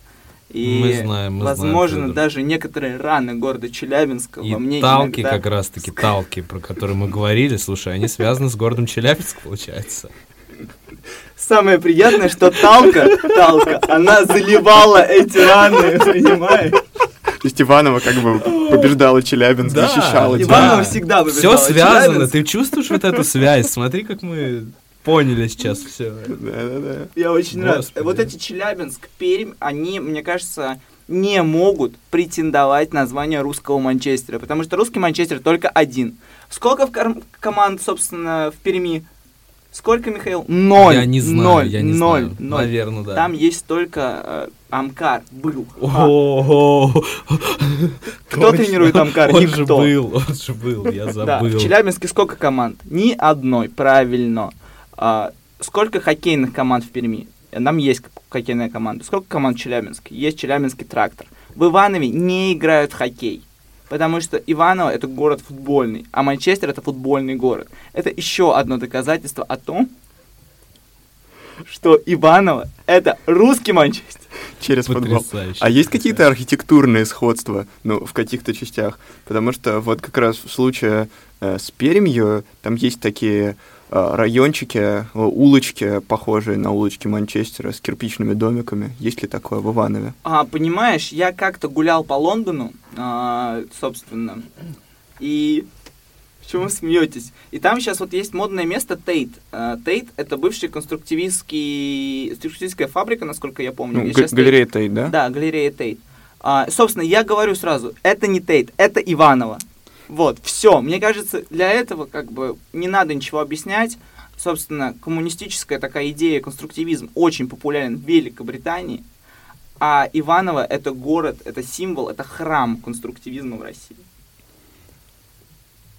И, Мы знаем, мы знаем, возможно, Фёдор. даже некоторые раны города Челябинска И во мне талки, иногда- как раз-таки талки, про которые мы говорили, слушай, они связаны с городом Челябинск, получается. Самое приятное, что Талка, Талка, она заливала эти раны, понимаешь? То есть Иванова как бы побеждала Челябинск, Да, защищала Иван- Иванова Челябинск. всегда Все побеждала связано, Челябинск. ты чувствуешь вот эту связь? Смотри, как мы поняли сейчас все. Да-да-да. Я очень рад. Господи. Вот эти Челябинск, Пермь, они, мне кажется, не могут претендовать на звание русского Манчестера, потому что русский Манчестер только один. Сколько в кор- команд, собственно, в Перми? Сколько, Михаил? Ноль. Я не знаю, ноль, я не ноль, знаю. ноль. Наверное, да. Там есть только э, Амкар. Был. Ого! Кто тренирует Амкар? Он же был, он же был, я Да, забыл. в Челябинске сколько команд? Ни одной, правильно. А, сколько хоккейных команд в Перми? Нам есть хоккейная команда. Сколько команд в Челябинске? Есть Челябинский трактор. В Иванове не играют в хоккей. Потому что Иваново это город футбольный, а Манчестер это футбольный город. Это еще одно доказательство о том, что Иваново это русский Манчестер. Через футбол. Потрясающе. А есть какие-то архитектурные сходства, ну, в каких-то частях? Потому что вот как раз в случае э, с Пермью там есть такие райончики, э, улочки, похожие на улочки Манчестера с кирпичными домиками. Есть ли такое в Иванове? А, понимаешь, я как-то гулял по Лондону, а, собственно, и Почему вы смеетесь? И там сейчас вот есть модное место Тейт. Тейт — это бывший конструктивистский... конструктивистская фабрика, насколько я помню. Ну, галерея Тейт, да? Да, галерея Тейт. А, собственно, я говорю сразу, это не Тейт, это Иваново. Вот, все. Мне кажется, для этого как бы не надо ничего объяснять. Собственно, коммунистическая такая идея, конструктивизм очень популярен в Великобритании. А Иваново — это город, это символ, это храм конструктивизма в России.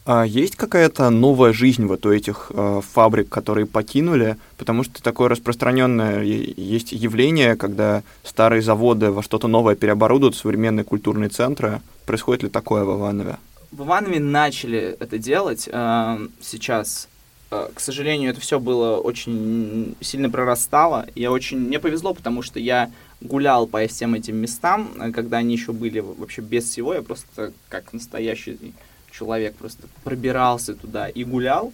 А есть какая-то новая жизнь вот у этих э, фабрик, которые покинули? Потому что такое распространенное есть явление, когда старые заводы во что-то новое переоборудуют современные культурные центры. Происходит ли такое в Иванове? В Иванове начали это делать. Э, сейчас, э, к сожалению, это все было очень сильно прорастало. Я очень... Мне повезло, потому что я гулял по всем этим местам, э, когда они еще были вообще без всего. Я просто как настоящий человек просто пробирался туда и гулял.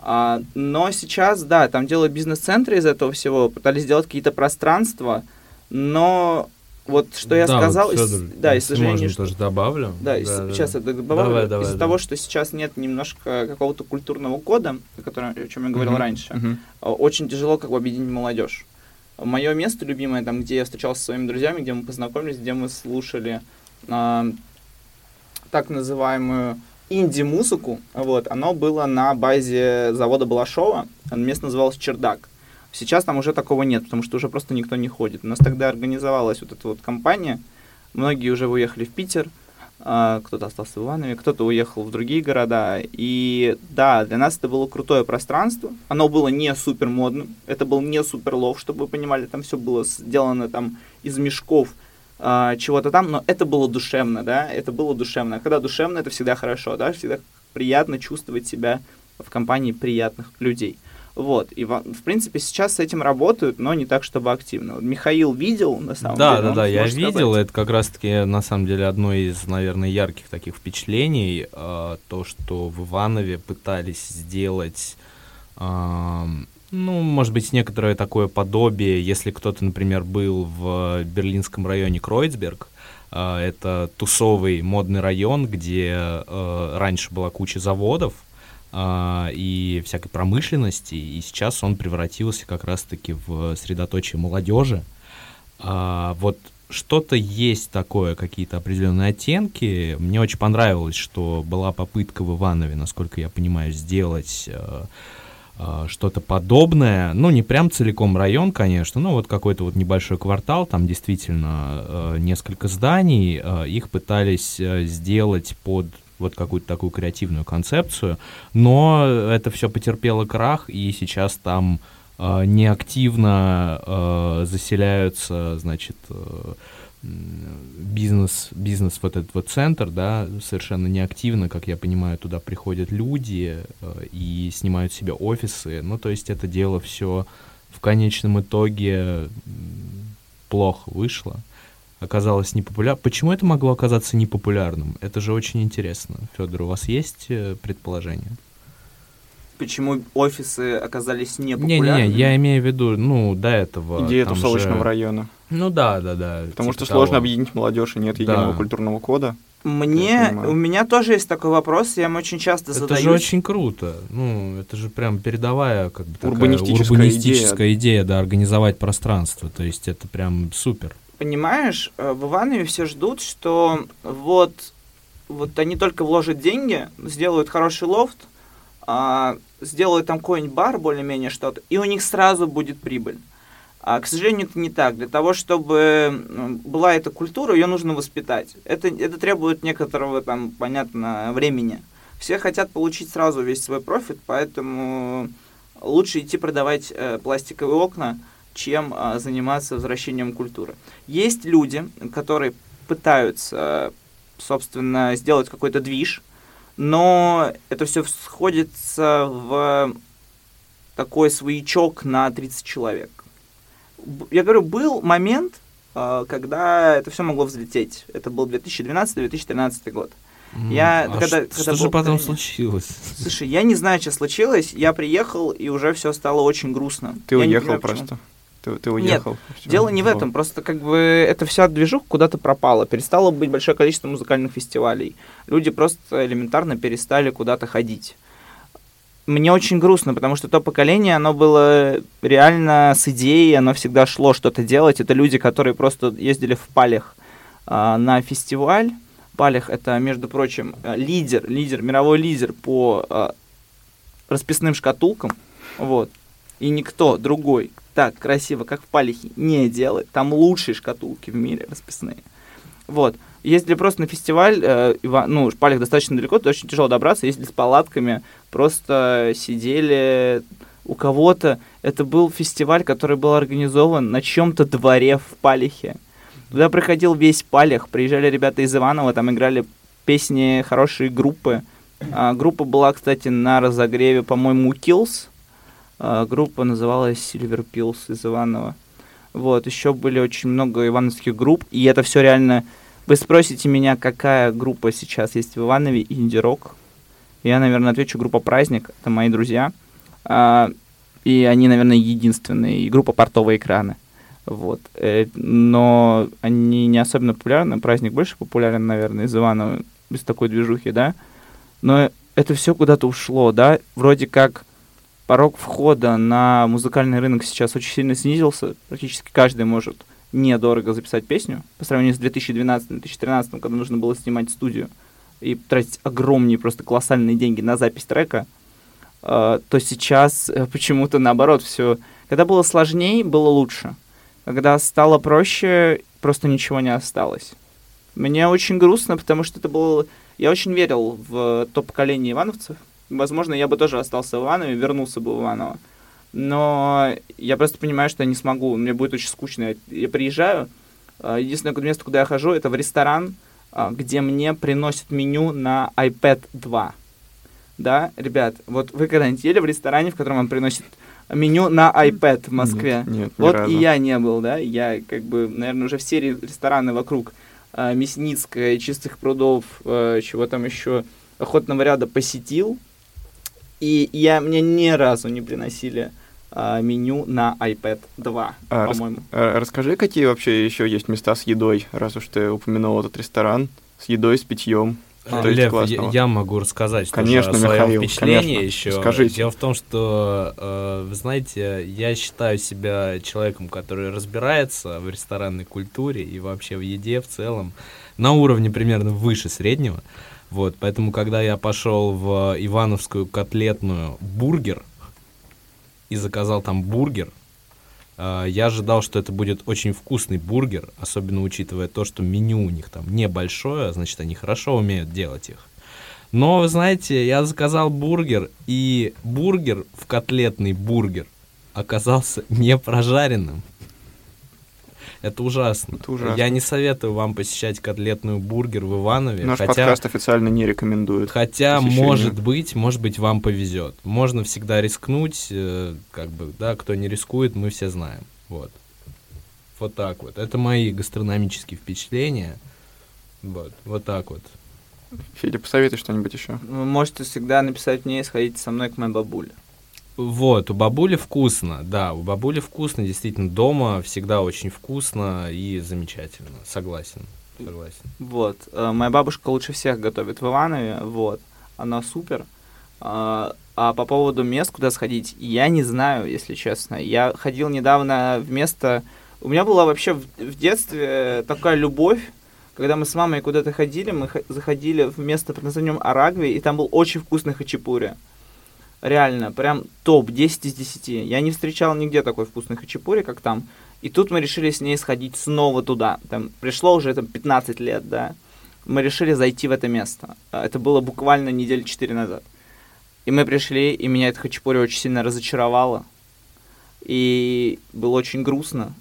А, но сейчас, да, там делают бизнес-центры из этого всего, пытались сделать какие-то пространства, но вот что я да, сказал, вот, Федор, да, и сожалению, что... тоже добавлю. Да, да, из, да сейчас да. это добавлю. Давай, давай, из-за да. того, что сейчас нет немножко какого-то культурного кода, о, котором, о чем я говорил uh-huh, раньше, uh-huh. очень тяжело как бы объединить молодежь. Мое место любимое, там, где я встречался со своими друзьями, где мы познакомились, где мы слушали э, так называемую инди-музыку, вот, оно было на базе завода Балашова, место называлось «Чердак». Сейчас там уже такого нет, потому что уже просто никто не ходит. У нас тогда организовалась вот эта вот компания, многие уже уехали в Питер, кто-то остался в Иванове, кто-то уехал в другие города. И да, для нас это было крутое пространство. Оно было не супер модным, это был не супер лов, чтобы вы понимали, там все было сделано там из мешков а, чего-то там, но это было душевно, да, это было душевно. А когда душевно, это всегда хорошо, да, всегда приятно чувствовать себя в компании приятных людей. Вот, и в, принципе сейчас с этим работают, но не так, чтобы активно. Михаил видел, на самом да, деле. Да, да, да, я видел, это как раз-таки, на самом деле, одно из, наверное, ярких таких впечатлений, э, то, что в Иванове пытались сделать... Э, ну, может быть, некоторое такое подобие, если кто-то, например, был в берлинском районе Кройцберг, э, это тусовый модный район, где э, раньше была куча заводов, и всякой промышленности, и сейчас он превратился как раз-таки в средоточие молодежи. А, вот что-то есть такое, какие-то определенные оттенки. Мне очень понравилось, что была попытка в Иванове, насколько я понимаю, сделать э, э, что-то подобное. Ну, не прям целиком район, конечно, но вот какой-то вот небольшой квартал, там действительно э, несколько зданий, их пытались сделать под вот какую-то такую креативную концепцию, но это все потерпело крах, и сейчас там э, неактивно э, заселяются, значит, э, бизнес, бизнес вот этот вот центр, да, совершенно неактивно, как я понимаю, туда приходят люди э, и снимают себе офисы, ну, то есть это дело все в конечном итоге плохо вышло оказалось непопулярным. Почему это могло оказаться непопулярным? Это же очень интересно. Федор, у вас есть э, предположение? Почему офисы оказались непопулярными? Не-не-не, я имею в виду, ну, до этого... Идея тусовочного же... района. Ну да, да, да. Потому типа что того. сложно объединить молодежь, и нет единого да. культурного кода. Мне, у меня тоже есть такой вопрос, я им очень часто это задаюсь. Это же очень круто. Ну, это же прям передовая, как бы, такая урбанистическая, урбанистическая идея. идея, да, организовать пространство. То есть это прям супер понимаешь, э, в Иванове все ждут, что вот, вот они только вложат деньги, сделают хороший лофт, а, сделают там какой-нибудь бар, более-менее что-то, и у них сразу будет прибыль. А, к сожалению, это не так. Для того, чтобы была эта культура, ее нужно воспитать. Это, это требует некоторого, там, понятно, времени. Все хотят получить сразу весь свой профит, поэтому лучше идти продавать э, пластиковые окна, чем а, заниматься возвращением культуры. Есть люди, которые пытаются, собственно, сделать какой-то движ, но это все сходится в такой своячок на 30 человек. Я говорю, был момент, а, когда это все могло взлететь. Это был 2012-2013 год. Я а когда, когда что был же потом случилось? Слушай, я не знаю, что случилось. Я приехал, и уже все стало очень грустно. Ты Я уехал понимаю, почему. Ты, ты уехал. Всё. Дело не в Вот. этом, просто как бы это вся движуха куда-то пропала. Перестало быть большое количество музыкальных фестивалей. Люди просто элементарно перестали куда-то ходить. Мне очень грустно, потому что то поколение, оно было реально с идеей, оно всегда шло что-то делать. Это люди, которые просто ездили в Палях а, на фестиваль. Палях это, между прочим, а, лидер, лидер, мировой лидер по а, расписным шкатулкам. Вот. И никто другой так красиво, как в Палихе, не делает. Там лучшие шкатулки в мире расписные. Вот. Ездили просто на фестиваль, э, Ива- ну, Шпалих достаточно далеко, туда очень тяжело добраться, ездили с палатками, просто сидели у кого-то. Это был фестиваль, который был организован на чем-то дворе в Палихе. Туда приходил весь Палих, приезжали ребята из Иванова, там играли песни, хорошие группы. А, группа была, кстати, на разогреве, по-моему, у Kills. А, группа называлась Silver Pills из Иванова. Вот, еще были очень много ивановских групп, и это все реально... Вы спросите меня, какая группа сейчас есть в Иванове, инди-рок. Я, наверное, отвечу группа «Праздник», это мои друзья. А, и они, наверное, единственные, и группа «Портовые экраны». Вот. Э, но они не особенно популярны. Праздник больше популярен, наверное, из Иванова, без такой движухи, да. Но это все куда-то ушло, да. Вроде как порог входа на музыкальный рынок сейчас очень сильно снизился. Практически каждый может недорого записать песню по сравнению с 2012-2013, когда нужно было снимать студию и тратить огромные, просто колоссальные деньги на запись трека, э, то сейчас э, почему-то наоборот все. Когда было сложнее, было лучше. Когда стало проще, просто ничего не осталось. Мне очень грустно, потому что это было... Я очень верил в то поколение ивановцев. Возможно, я бы тоже остался в Иванове, вернулся бы в Иваново. Но я просто понимаю, что я не смогу. Мне будет очень скучно. Я приезжаю, а, единственное место, куда я хожу, это в ресторан, а, где мне приносят меню на iPad 2. Да, ребят, вот вы когда-нибудь ели в ресторане, в котором вам приносят меню на iPad в Москве? Нет, нет, Вот разу. и я не был, да, я как бы, наверное, уже все ре- рестораны вокруг а, Мясницкая, Чистых прудов, чего там еще, Охотного ряда посетил, и я, мне ни разу не приносили а, меню на iPad 2, А, рас- по-моему. А, Расскажи, какие вообще еще есть места с едой, раз уж ты упомянул этот ресторан, с едой, с питьем. А, Что есть Лев, я, классного? я могу рассказать тоже Конечно, о своем Михаил, впечатлении конечно. еще. Скажите. Дело в том, что, э, вы знаете, я считаю себя человеком, который разбирается в ресторанной культуре и вообще в еде в целом на уровне примерно выше среднего. Вот, поэтому, когда я пошел в Ивановскую котлетную бургер и заказал там бургер, э, я ожидал, что это будет очень вкусный бургер, особенно учитывая то, что меню у них там небольшое, значит, они хорошо умеют делать их. Но, вы знаете, я заказал бургер, и бургер в котлетный бургер оказался не прожаренным. Это ужасно. Это ужасно. Я не советую вам посещать котлетную бургер в Иванове, Наш хотя... подкаст официально не рекомендует. Хотя, посещение. может быть, может быть, вам повезет. Можно всегда рискнуть, э, как бы, да, кто не рискует, мы все знаем. Вот. Вот так вот. Это мои гастрономические впечатления. Вот, вот так вот. Федя, посоветуй что-нибудь еще. Вы можете всегда написать мне и сходить со мной к моей бабуле. Вот, у бабули вкусно, да, у бабули вкусно, действительно, дома всегда очень вкусно и замечательно. Согласен, согласен. Вот. Э, Моя бабушка лучше всех готовит в Иванове, вот. Она супер. А а по поводу мест, куда сходить, я не знаю, если честно. Я ходил недавно в место... У меня была вообще в, детстве такая любовь, когда мы с мамой куда-то ходили, мы заходили в место под названием Арагви, и там был очень вкусный хачапури. Реально, прям топ, 10 из 10. Я не встречал нигде такой вкусный хачапури, как там. И тут мы решили с ней сходить снова туда. Там пришло уже там 15 лет, да. Мы решили зайти в это место. А, Это было буквально недели 4 назад. И мы пришли, и меня это хачапури очень сильно разочаровало. И было очень грустно.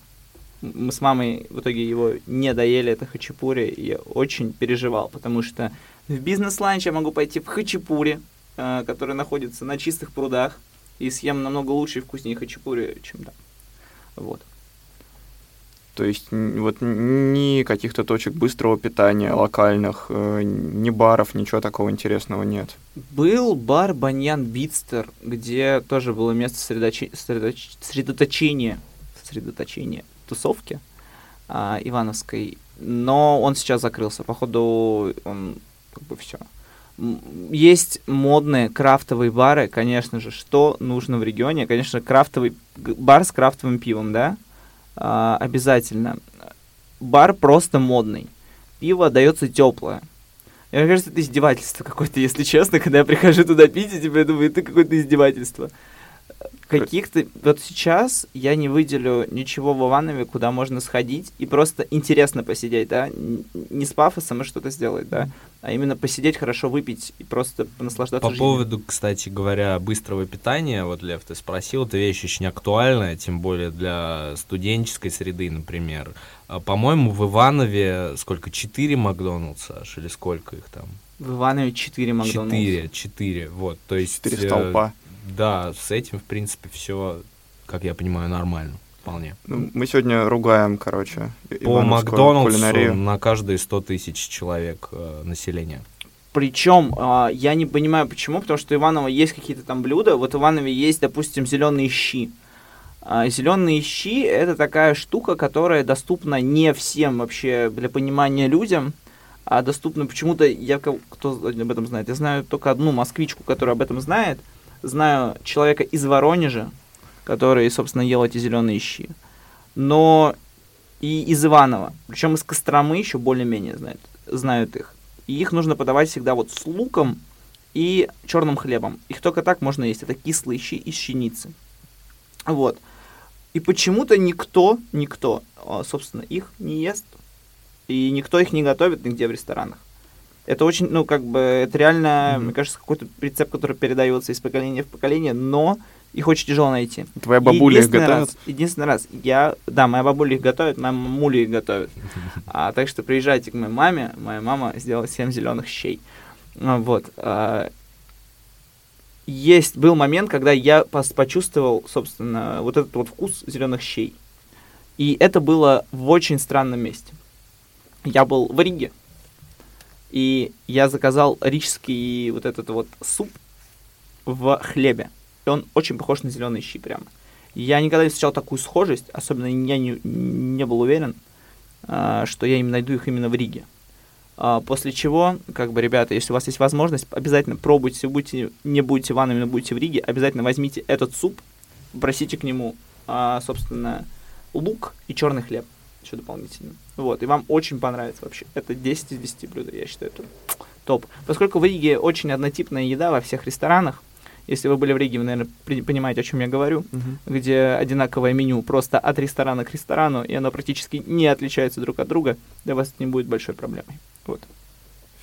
Мы с мамой в итоге его не доели, это хачапури, и я очень переживал, потому что в бизнес-ланч я могу пойти в хачапури, э, который находится на чистых прудах, и съем намного лучше и вкуснее хачапури, чем там. Вот. То есть вот ни каких-то точек быстрого питания локальных, э, ни баров, ничего такого интересного нет. Был бар Баньян Битстер, где тоже было место средочи- средоч- средоточения, средоточения тусовки а, Ивановской, но он сейчас закрылся. Походу, он как бы все. Есть модные крафтовые бары, конечно же, что нужно в регионе. Конечно, крафтовый бар с крафтовым пивом, да, А, обязательно. Бар просто модный. Пиво дается теплое. Мне кажется, это издевательство какое-то, если честно, когда я прихожу туда пить, и типа, я думаю, это какое-то издевательство. Каких-то... Вот сейчас я не выделю ничего в Иванове, куда можно сходить и просто интересно посидеть, да? Не с пафосом и что-то сделать, да? А именно посидеть, хорошо выпить и просто наслаждаться По жизнью. поводу, кстати говоря, быстрого питания, вот, Лев, ты спросил, это вещь очень актуальная, тем более для студенческой среды, например. А, По-моему, в Иванове сколько, четыре Макдоналдса аж, или сколько их там? В Иванове 4 Макдональдса. Четыре, четыре, вот, то есть... Четыре э, столпа. Да, с этим, в принципе, все, как я понимаю, нормально, вполне. Ну, мы сегодня ругаем, короче, По ивановскую Макдональдсу кулинарию. на каждые 100 тысяч человек э, населения. Причем а, я не понимаю почему, потому что у Иванова есть какие-то там блюда. Вот в Иванове есть, допустим, зеленые щи. зеленые щи это такая штука, которая доступна не всем вообще для понимания людям, а доступна почему-то, я кто об этом знает, я знаю только одну москвичку, которая об этом знает, знаю человека из Воронежа, который, собственно, ел эти зеленые щи. Но и из Иванова, причем из Костромы еще более-менее знают, знают их. И их нужно подавать всегда вот с луком и черным хлебом. Их только так можно есть. Это кислые щи из щеницы. Вот. И почему-то никто, никто, а, собственно, их не ест. И никто их не готовит нигде в ресторанах. Это очень, ну, как бы, это реально, Мгм. мне кажется, какой-то рецепт, который передается из поколения в поколение, но их очень тяжело найти. Твоя бабуля их готовит? Раз, единственный раз. Я, да, моя бабуля их готовит, моя мамуля их готовит. А, так что приезжайте к моей маме. Моя мама сделала 7 зеленых щей. А, Вот. а, есть, был момент, когда я пос- почувствовал, собственно, вот этот вот вкус зеленых щей. И это было в очень странном месте. Я был в Риге, и я заказал рижский вот этот вот суп в хлебе. И он очень похож на зеленые щи прямо. Я никогда не встречал такую схожесть, особенно я не, не был уверен, а, что я им найду их именно в Риге. А, После чего, как бы, ребята, если у вас есть возможность, обязательно пробуйте, будете, не будете в Иванове, но будете в Риге, обязательно возьмите этот суп, попросите к нему, а, собственно, лук и черный хлеб еще дополнительно. Вот, и вам очень понравится вообще. Это 10 из 10 блюда, я считаю, это топ. Поскольку в Риге очень однотипная еда во всех ресторанах, если вы были в Риге, вы, наверное, понимаете, о чем я говорю, где одинаковое меню просто от ресторана к ресторану, и оно практически не отличается друг от друга, для вас это не будет большой проблемой. Вот.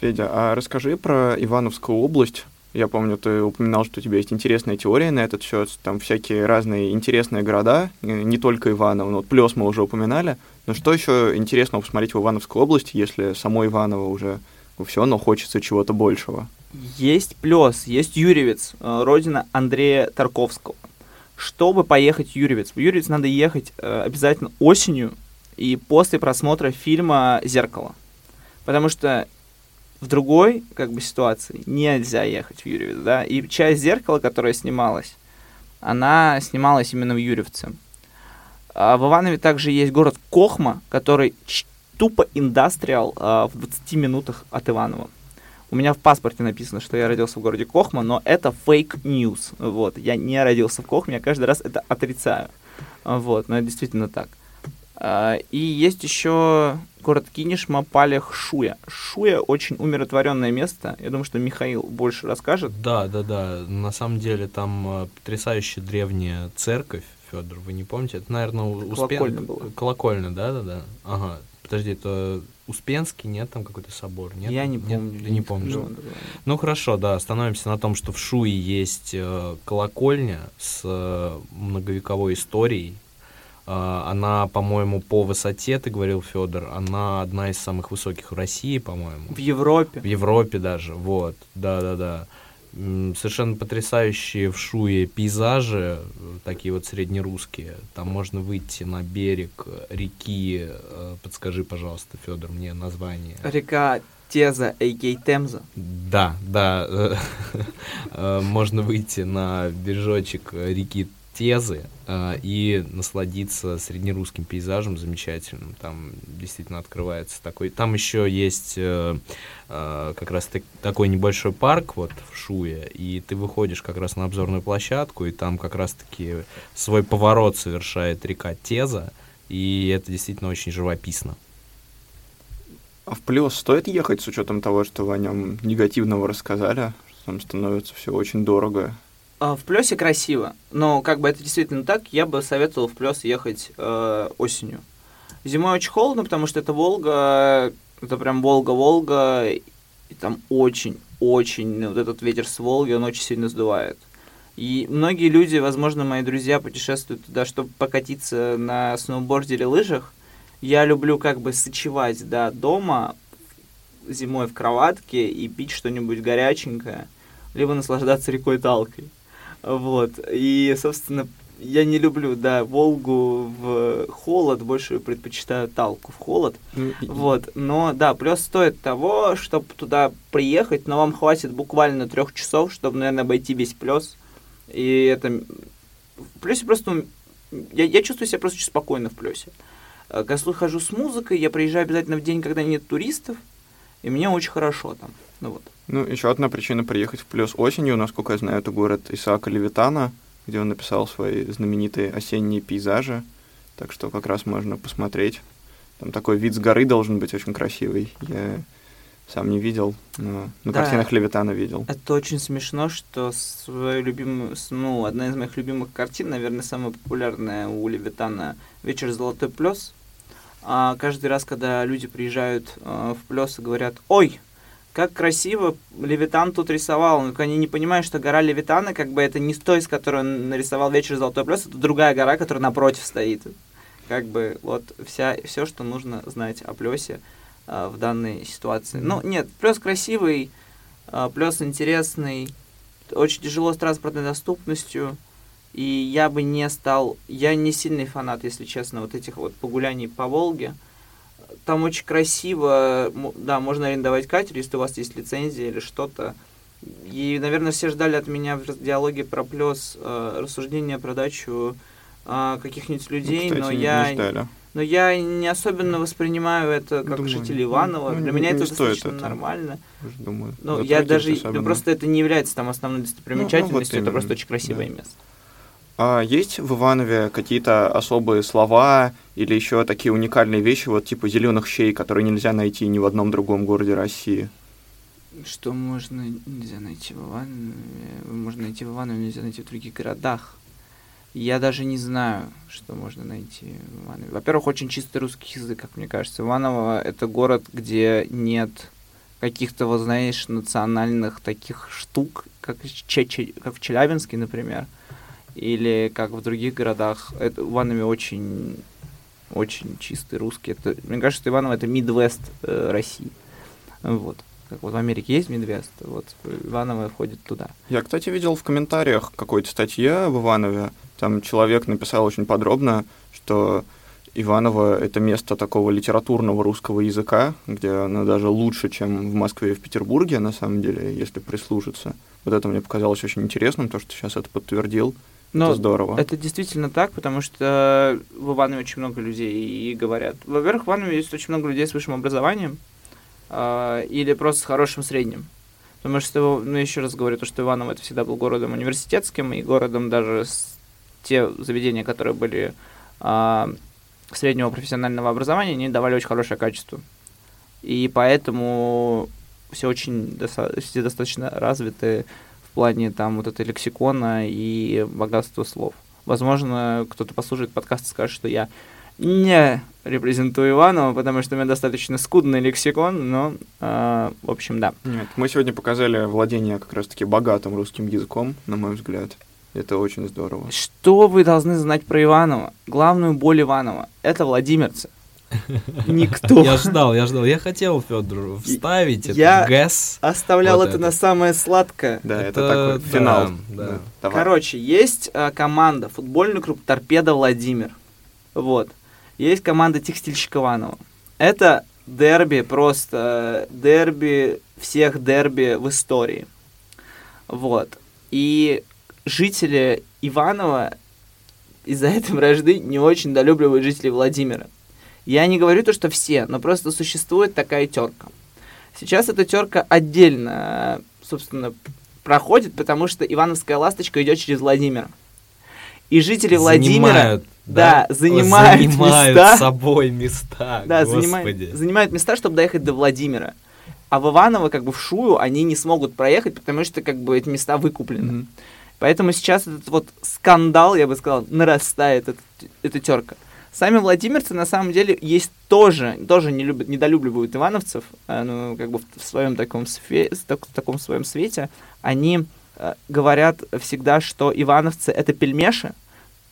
Федя, а расскажи про Ивановскую область. Я помню, ты упоминал, что у тебя есть интересная теория на этот счет. Там всякие разные интересные города, не только Иваново. Ну, вот Плес мы уже упоминали. Но что еще интересного посмотреть в Ивановской области, если само Иваново уже все, но хочется чего-то большего? Есть Плес, есть Юрьевец, э, родина Андрея Тарковского. Чтобы поехать в Юрьевец, в Юрьевец надо ехать э, обязательно осенью и после просмотра фильма «Зеркало». Потому что в другой как бы ситуации нельзя ехать в Юрьевец, да, и часть «Зеркала», которая снималась, она снималась именно в Юрьевце. А в Иванове также есть город Кохма, который тупо индастриал а, в 20 минутах от Иванова. У меня в паспорте написано, что я родился в городе Кохма, но это фейк news. Вот, я не родился в Кохме, я каждый раз это отрицаю. Вот, но это действительно так. А, И есть еще город Кинешма, Палех, Шуя. Шуя очень умиротворенное место. Я думаю, что Михаил больше расскажет. Да, да, да. На самом деле там э, потрясающая древняя церковь, Федор, вы не помните? Это, наверное, Успен... Колокольня была. Колокольня, да, да, да. Ага. Подожди, это Успенский, нет, там какой-то собор, нет? я не Нет, помню. Ты не помнишь. Ну. Ну хорошо, да, остановимся на том, что в Шуе есть э, колокольня с э, многовековой историей. Э, она, по-моему, по высоте, ты говорил, Федор, она одна из самых высоких в России, по-моему. В Европе. В Европе даже, вот, да-да-да. Совершенно потрясающие в Шуе пейзажи, такие вот среднерусские. Там можно выйти на берег реки. э, Подскажи, пожалуйста, Федор, мне название. Река Теза, а.к.а. Темза. Да, да. э, Можно выйти на бережочек реки Тезы э, и насладиться среднерусским пейзажем замечательным. Там действительно открывается такой... Там еще есть э, э, как раз так- такой небольшой парк вот в Шуе, и ты выходишь как раз на обзорную площадку, и там как раз-таки свой поворот совершает река Теза, и это действительно очень живописно. А в плюс стоит ехать с учетом того, что вы о нем негативного рассказали, что там становится все очень дорого. А, В Плесе красиво, но как бы это действительно так, я бы советовал в Плес ехать э, осенью. Зимой очень холодно, потому что это Волга, это прям Волга-Волга, и там очень-очень, вот этот ветер с Волги, он очень сильно сдувает. И многие люди, возможно, мои друзья путешествуют туда, чтобы покатиться на сноуборде или лыжах. Я люблю как бы сочевать, да, дома, зимой в кроватке и пить что-нибудь горяченькое, либо наслаждаться рекой Талкой. Вот. И, собственно, я не люблю, да, Волгу в холод, больше предпочитаю Талку в холод. Ну, Вот, но да, плюс стоит того, чтобы туда приехать, но вам хватит буквально трех часов, чтобы, наверное, обойти весь плюс. И это... В плюсе просто... Я, я чувствую себя просто очень спокойно в плюсе. Э, Когда хожу с музыкой, я приезжаю обязательно в день, когда нет туристов, и мне очень хорошо там. Ну вот. Ну, еще одна причина приехать в плюс осенью, насколько я знаю, это город Исаака Левитана, где он написал свои знаменитые осенние пейзажи. Так что как раз можно посмотреть. Там такой вид с горы должен быть очень красивый. Я сам не видел, но на Да. картинах Левитана видел. Это очень смешно, что свою любимую, ну, одна из моих любимых картин, наверное, самая популярная у Левитана «Вечер золотой плес». А каждый раз, когда люди приезжают э, в плес и говорят, ой, как красиво Левитан тут рисовал. Но они не понимают, что гора Левитана, как бы это не той, с которой он нарисовал «Вечер золотой плес», это другая гора, которая напротив стоит. Как бы вот вся, все, что нужно знать о плесе э, в данной ситуации. Ну, нет, плес красивый, а, плюс интересный, очень тяжело с транспортной доступностью, и я бы не стал, я не сильный фанат, если честно, вот этих вот погуляний по Волге. Там очень красиво, да, можно арендовать катер, если у вас есть лицензия или что-то. И, наверное, все ждали от меня в диалоге про плюс э, рассуждения про дачу э, каких-нибудь Ну, людей, кстати, но не я ждали. но я не особенно воспринимаю это как Думаю, житель ну, Иванова. ну, Для не- меня не это достаточно это. нормально. Думаю. Ну, я даже, ну, просто это не является там основной достопримечательностью, это именно, просто очень красивое да. место. А есть в Иванове какие-то особые слова или еще такие уникальные вещи, вот типа зеленых щей, которые нельзя найти ни в одном другом городе России? Что можно нельзя найти в Иванове, можно найти в Иванове, нельзя найти в других городах. Я даже не знаю, что можно найти в Иванове. Во-первых, очень чистый русский язык, как мне кажется. Иваново — это город, где нет каких-то, вот знаешь, национальных таких штук, как, в Че- как в Челябинске, например, или как в других городах. Это, в Иванове очень, очень чистый русский. Это, мне кажется, Иваново — это Мидвест э, России. Вот. Как вот в Америке есть Мидвест, вот Иваново входит туда. Я, кстати, видел в комментариях какой-то статье в Иванове. Там человек написал очень подробно, что Иваново — это место такого литературного русского языка, где оно даже лучше, чем в Москве и в Петербурге, на самом деле, если прислушаться. Вот это мне показалось очень интересным, то, что сейчас это подтвердил. Но это здорово. это действительно так, потому что в Иванове очень много людей и говорят. Во-первых, в Иванове есть очень много людей с высшим образованием а, или просто с хорошим средним. Потому что, ну, еще раз говорю, то, что Иваново это всегда был городом университетским и городом даже с те заведения, которые были а, среднего профессионального образования, они давали очень хорошее качество. И поэтому все очень доста- все достаточно развиты плане там вот этой лексикона и богатства слов. Возможно, кто-то послушает подкаст и скажет, что я не репрезентую Иванова, потому что у меня достаточно скудный лексикон, но, э, в общем, да. Нет, мы сегодня показали владение как раз-таки богатым русским языком, на мой взгляд. Это очень здорово. Что вы должны знать про Иванова? Главную боль Иванова – это владимирцы. Никто. Я ждал, я ждал. Я хотел Федору вставить Я- гэс. Оставлял Вот это это. на самое сладкое. Да, это, Это такой да, финал. да. давай. Короче, есть а, команда, футбольный клуб «Торпеда Владимир». Вот. Есть команда «Текстильщик Иванова». Это дерби, просто э, дерби всех дерби в истории. Вот. И жители Иванова из-за этой вражды не очень долюбливают жителей Владимира. Я не говорю то, что все, но просто существует такая терка. Сейчас эта терка отдельно, собственно, проходит, потому что Ивановская ласточка идет через Владимир. И жители Владимира Занимают, да, да, занимают занимают места. собой места. да, господи. занимают, занимают места, чтобы доехать до Владимира. А в Иваново, как бы в Шую, они не смогут проехать, потому что как бы эти места выкуплены. Мгм. Поэтому сейчас этот вот скандал, я бы сказал, нарастает, этот, эта терка. Сами владимирцы, на самом деле, есть тоже, тоже не любят, недолюбливают ивановцев, э, ну, как бы в, в своем таком, све- так- таком своем свете. Они э, говорят всегда, что ивановцы — это пельмеши.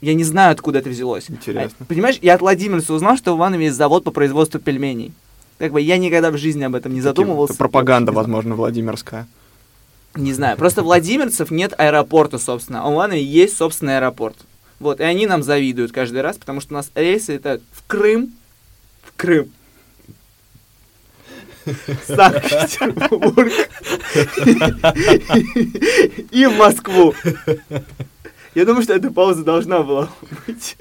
Я не знаю, откуда это взялось. Интересно. А, Понимаешь, я от владимирца узнал, что в Иванове есть завод по производству пельменей. Как бы я никогда в жизни об этом не задумывался. Это пропаганда, возможно, Владимирская. Не знаю, просто владимирцев нет аэропорта, собственно. А у Иваново есть собственный аэропорт. Вот, и они нам завидуют каждый раз, потому что у нас рейсы это в Крым, в Крым, Санкт-Петербург и в Москву. Я думаю, что эта пауза должна была быть.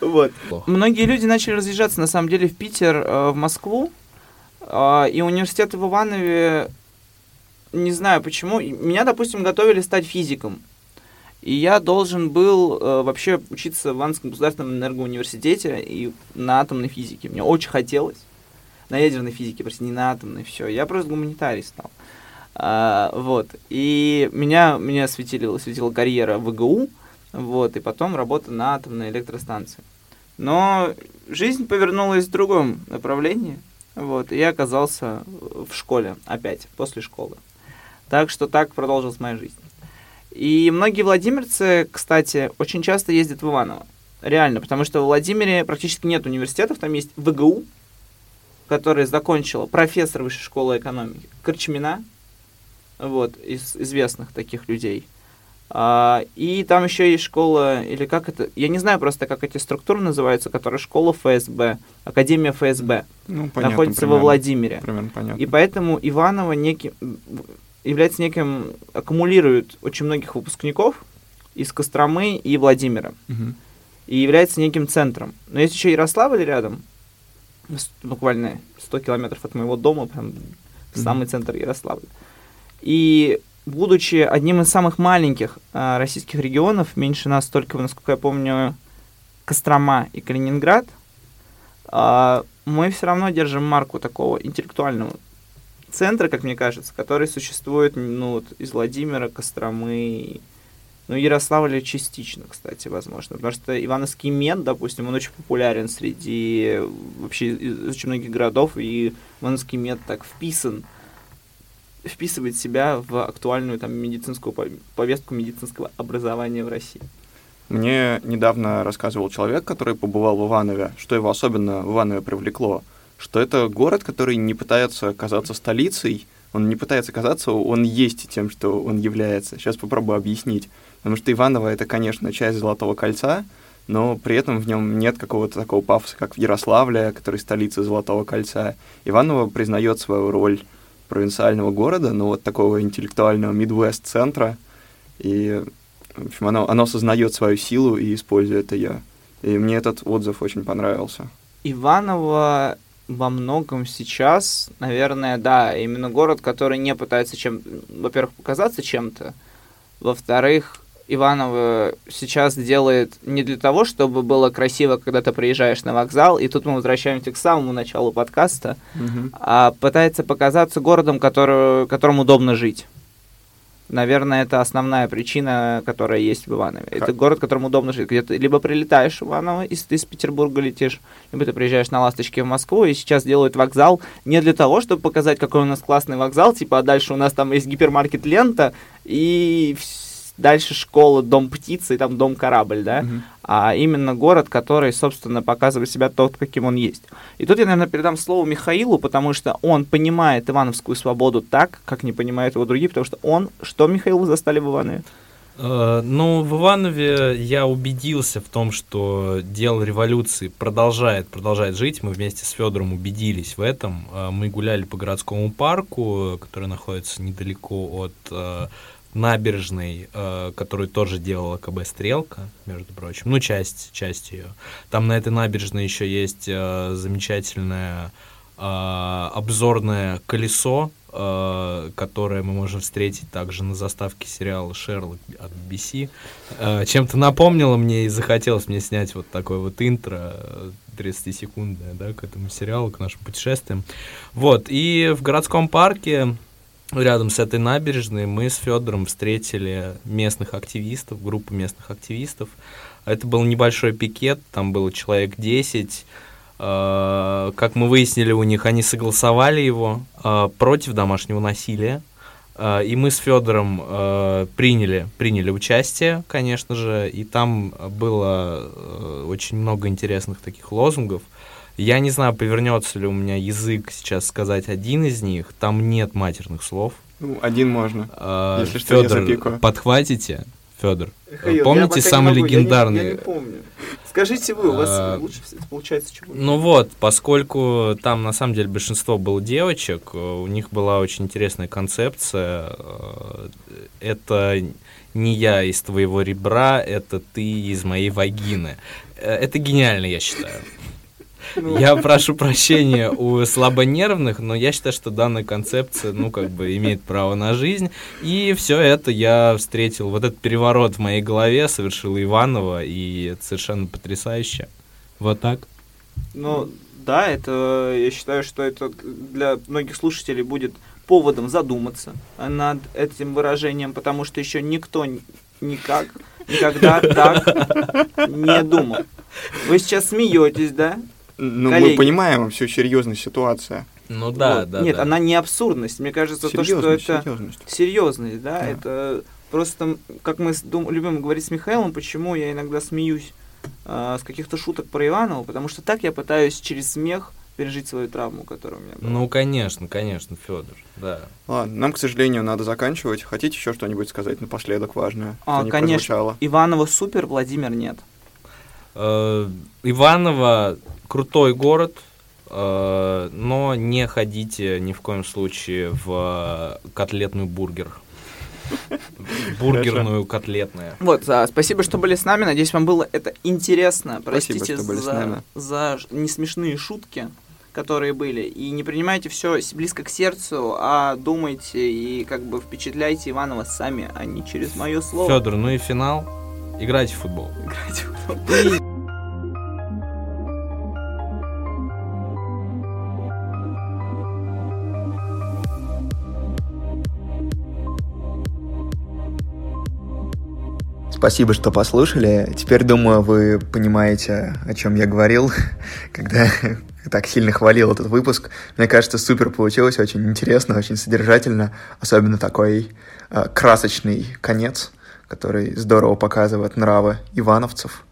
Вот. Многие люди начали разъезжаться, на самом деле, в Питер, э, в Москву. А, И университеты в Иванове, не знаю почему, меня, допустим, готовили стать физиком. И я должен был э, вообще учиться в Ивановском государственном энергоуниверситете и на атомной физике. Мне очень хотелось. На ядерной физике, прости, не на атомной, все. Я просто гуманитарий стал. А, вот. И меня, меня светила, светила карьера в ВГУ, вот, и потом работа на атомной электростанции. Но жизнь повернулась в другом направлении, вот, и я оказался в школе опять, после школы. Так что так продолжилась моя жизнь. И многие владимирцы, кстати, очень часто ездят в Иваново. Реально, потому что в Владимире практически нет университетов, там есть ВГУ, который закончила профессор высшей школы экономики Корчмина, вот, из известных таких людей. А, и там еще есть школа, или как это, я не знаю просто, как эти структуры называются, которая школа ФСБ, Академия ФСБ, Ну, понятно. находится во примерно. Владимире. Примерно понятно. И поэтому Иваново неким, является неким, аккумулирует очень многих выпускников из Костромы и Владимира. Мгм. И является неким центром. Но есть еще Ярославль рядом, буквально 100 километров от моего дома, прям в Мгм. самый центр Ярославля. И будучи одним из самых маленьких а, российских регионов, меньше нас только, насколько я помню, Кострома и Калининград, а, мы все равно держим марку такого интеллектуального центра, как мне кажется, который существует ну, вот, из Владимира, Костромы, ну, Ярославля частично, кстати, возможно. Потому что Ивановский мед, допустим, он очень популярен среди вообще очень многих городов, и Ивановский мед так вписан, вписывает себя в актуальную там медицинскую пов- повестку медицинского образования в России. Мне недавно рассказывал человек, который побывал в Иванове, что его особенно в Иванове привлекло, что это город, который не пытается казаться столицей, он не пытается казаться, он есть тем, что он является. Сейчас попробую объяснить. Потому что Иваново — это, конечно, часть Золотого кольца, но при этом в нем нет какого-то такого пафоса, как в Ярославле, который столица Золотого кольца. Иваново признает свою роль провинциального города, но вот такого интеллектуального мидвест-центра, и в общем, оно, оно сознает свою силу и использует ее. И мне этот отзыв очень понравился. Иваново во многом сейчас, наверное, да, именно город, который не пытается чем, во-первых, показаться чем-то, во-вторых, Иваново сейчас делает не для того, чтобы было красиво, когда ты приезжаешь на вокзал, и тут мы возвращаемся к самому началу подкаста, а пытается показаться городом, который, которому удобно жить. Наверное, это основная причина, которая есть в Иванове. Это Как- город, которому удобно жить. Где ты либо прилетаешь в Иваново, если ты из Петербурга летишь, либо ты приезжаешь на «Ласточке» в Москву, и сейчас делают вокзал не для того, чтобы показать, какой у нас классный вокзал, типа, а дальше у нас там есть гипермаркет «Лента», и вс- дальше школа, дом птицы и там дом корабль, да, Мгм. а именно город, который, собственно, показывает себя тот, каким он есть. И тут я, наверное, передам слово Михаилу, потому что он понимает ивановскую свободу так, как не понимают его другие, потому что он... Что, Михаил, вы застали в Иванове? Э, Ну, в Иванове я убедился в том, что дело революции продолжает, продолжает жить. Мы вместе с Федором убедились в этом. Э, Мы гуляли по городскому парку, который находится недалеко от э, набережной, э, которую тоже делала КБ «Стрелка», между прочим. Ну, часть, часть ее. Там на этой набережной еще есть э, замечательное э, обзорное колесо, э, которое мы можем встретить также на заставке сериала «Шерлок» от BBC. Э, Чем-то напомнило мне и захотелось мне снять вот такое вот интро э, 30-секундное, да, к этому сериалу, к нашим путешествиям. Вот, и в городском парке рядом с этой набережной мы с Федором встретили местных активистов, группу местных активистов. Это был небольшой пикет, там было человек 10. Э, Как мы выяснили у них, они согласовали его э, против домашнего насилия. Э, И мы с Федором приняли, приняли участие, конечно же, и там было очень много интересных таких лозунгов. Я не знаю, повернется ли у меня язык сейчас сказать один из них. Там нет матерных слов. Ну, один можно. Э, Если что, я Федор, запикаю. подхватите? Федор, Михаил, я помните самый могу, я не- легендарный? Я не, помню. Скажите вы, у вас А, лучше получается чего? Ну вот, поскольку там на самом деле большинство было девочек, э, у них была очень интересная концепция. э, Это не я из твоего ребра, это ты из моей вагины. Э, Это гениально, я считаю. Ну, Я прошу прощения у слабонервных, но я считаю, что данная концепция, ну, как бы, имеет право на жизнь. И все это я встретил, вот этот переворот в моей голове совершила Иванова, и это совершенно потрясающе. Вот так. Ну, да, это, я считаю, что это для многих слушателей будет поводом задуматься над этим выражением, потому что еще никто никак, никогда так не думал. Вы сейчас смеетесь, да? Ну, Коллеги. мы понимаем всю серьезность ситуации. Ну да, Вот. да. Нет, да. она не абсурдность. Мне кажется, то, что это серьезность. серьезность, да, Да. это просто, как мы дум- любим говорить с Михаилом, почему я иногда смеюсь а, с каких-то шуток про Иванова, потому что так я пытаюсь через смех пережить свою травму, которая у меня была. Ну, конечно, конечно, Федор, да. Ладно, нам, к сожалению, надо заканчивать. Хотите еще что-нибудь сказать напоследок важное? А, конечно. прозвучало? Иванова супер, Владимир нет. Э, Иваново крутой город, э, но не ходите ни в коем случае в котлетную бургер. Бургерную котлетная. Вот, а, спасибо, что были с нами. Надеюсь, вам было это интересно. Спасибо, Простите что были с за, нами. за несмешные шутки, которые были. И не принимайте все близко к сердцу, а думайте и как бы впечатляйте Иванова сами, а не через мое слово. Федор, ну и финал. Играйте в футбол. Играйте в футбол. Спасибо, что послушали. Теперь, думаю, вы понимаете, о чем я говорил, когда так сильно хвалил этот выпуск. Мне кажется, супер получилось, очень интересно, очень содержательно. Особенно такой э, красочный конец, который здорово показывает нравы ивановцев.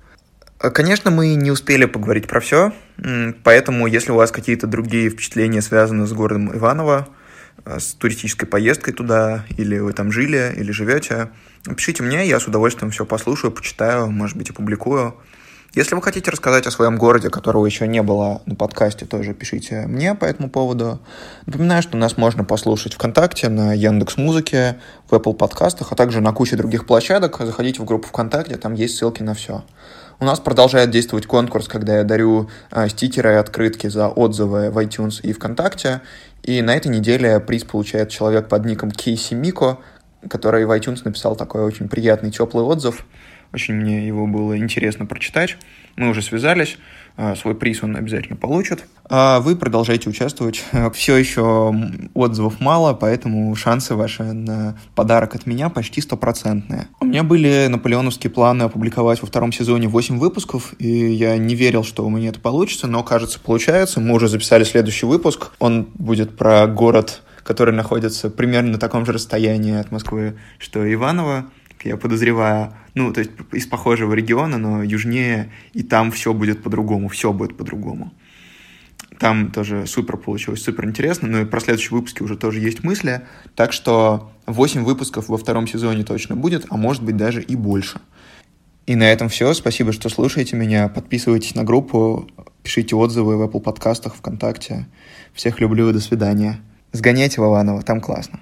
Э, Конечно, мы не успели поговорить про все, поэтому если у вас какие-то другие впечатления связаны с городом Иваново, э, с туристической поездкой туда, или вы там жили, или живете, пишите мне, я с удовольствием все послушаю, почитаю, может быть, опубликую. Если вы хотите рассказать о своем городе, которого еще не было на подкасте, тоже пишите мне по этому поводу. Напоминаю, что нас можно послушать ВКонтакте, на Яндекс Музыке, в Apple подкастах, а также на куче других площадок. Заходите в группу ВКонтакте, там есть ссылки на все. У нас продолжает действовать конкурс, когда я дарю э, стикеры и открытки за отзывы в iTunes и ВКонтакте. И на этой неделе приз получает человек под ником Кейси Мико, который в iTunes написал такой очень приятный, теплый отзыв. Очень мне его было интересно прочитать. Мы уже связались. э, Свой приз он обязательно получит. А вы продолжайте участвовать. Все еще отзывов мало, поэтому шансы ваши на подарок от меня почти стопроцентные. У меня были наполеоновские планы опубликовать во втором сезоне 8 выпусков, и я не верил, что у меня это получится, но, кажется, получается. Мы уже записали следующий выпуск. Он будет про город, который находится примерно на таком же расстоянии от Москвы, что и Иваново я подозреваю. Ну, то есть из похожего региона, но южнее, и там все будет по-другому, все будет по-другому. Там тоже супер получилось, супер интересно. Ну и про следующие выпуски уже тоже есть мысли. Так что 8 выпусков во втором сезоне точно будет, а может быть даже и больше. И на этом все. Спасибо, что слушаете меня. Подписывайтесь на группу, пишите отзывы в Apple подкастах, ВКонтакте. Всех люблю и до свидания. Сгоняйте в Иваново, там классно.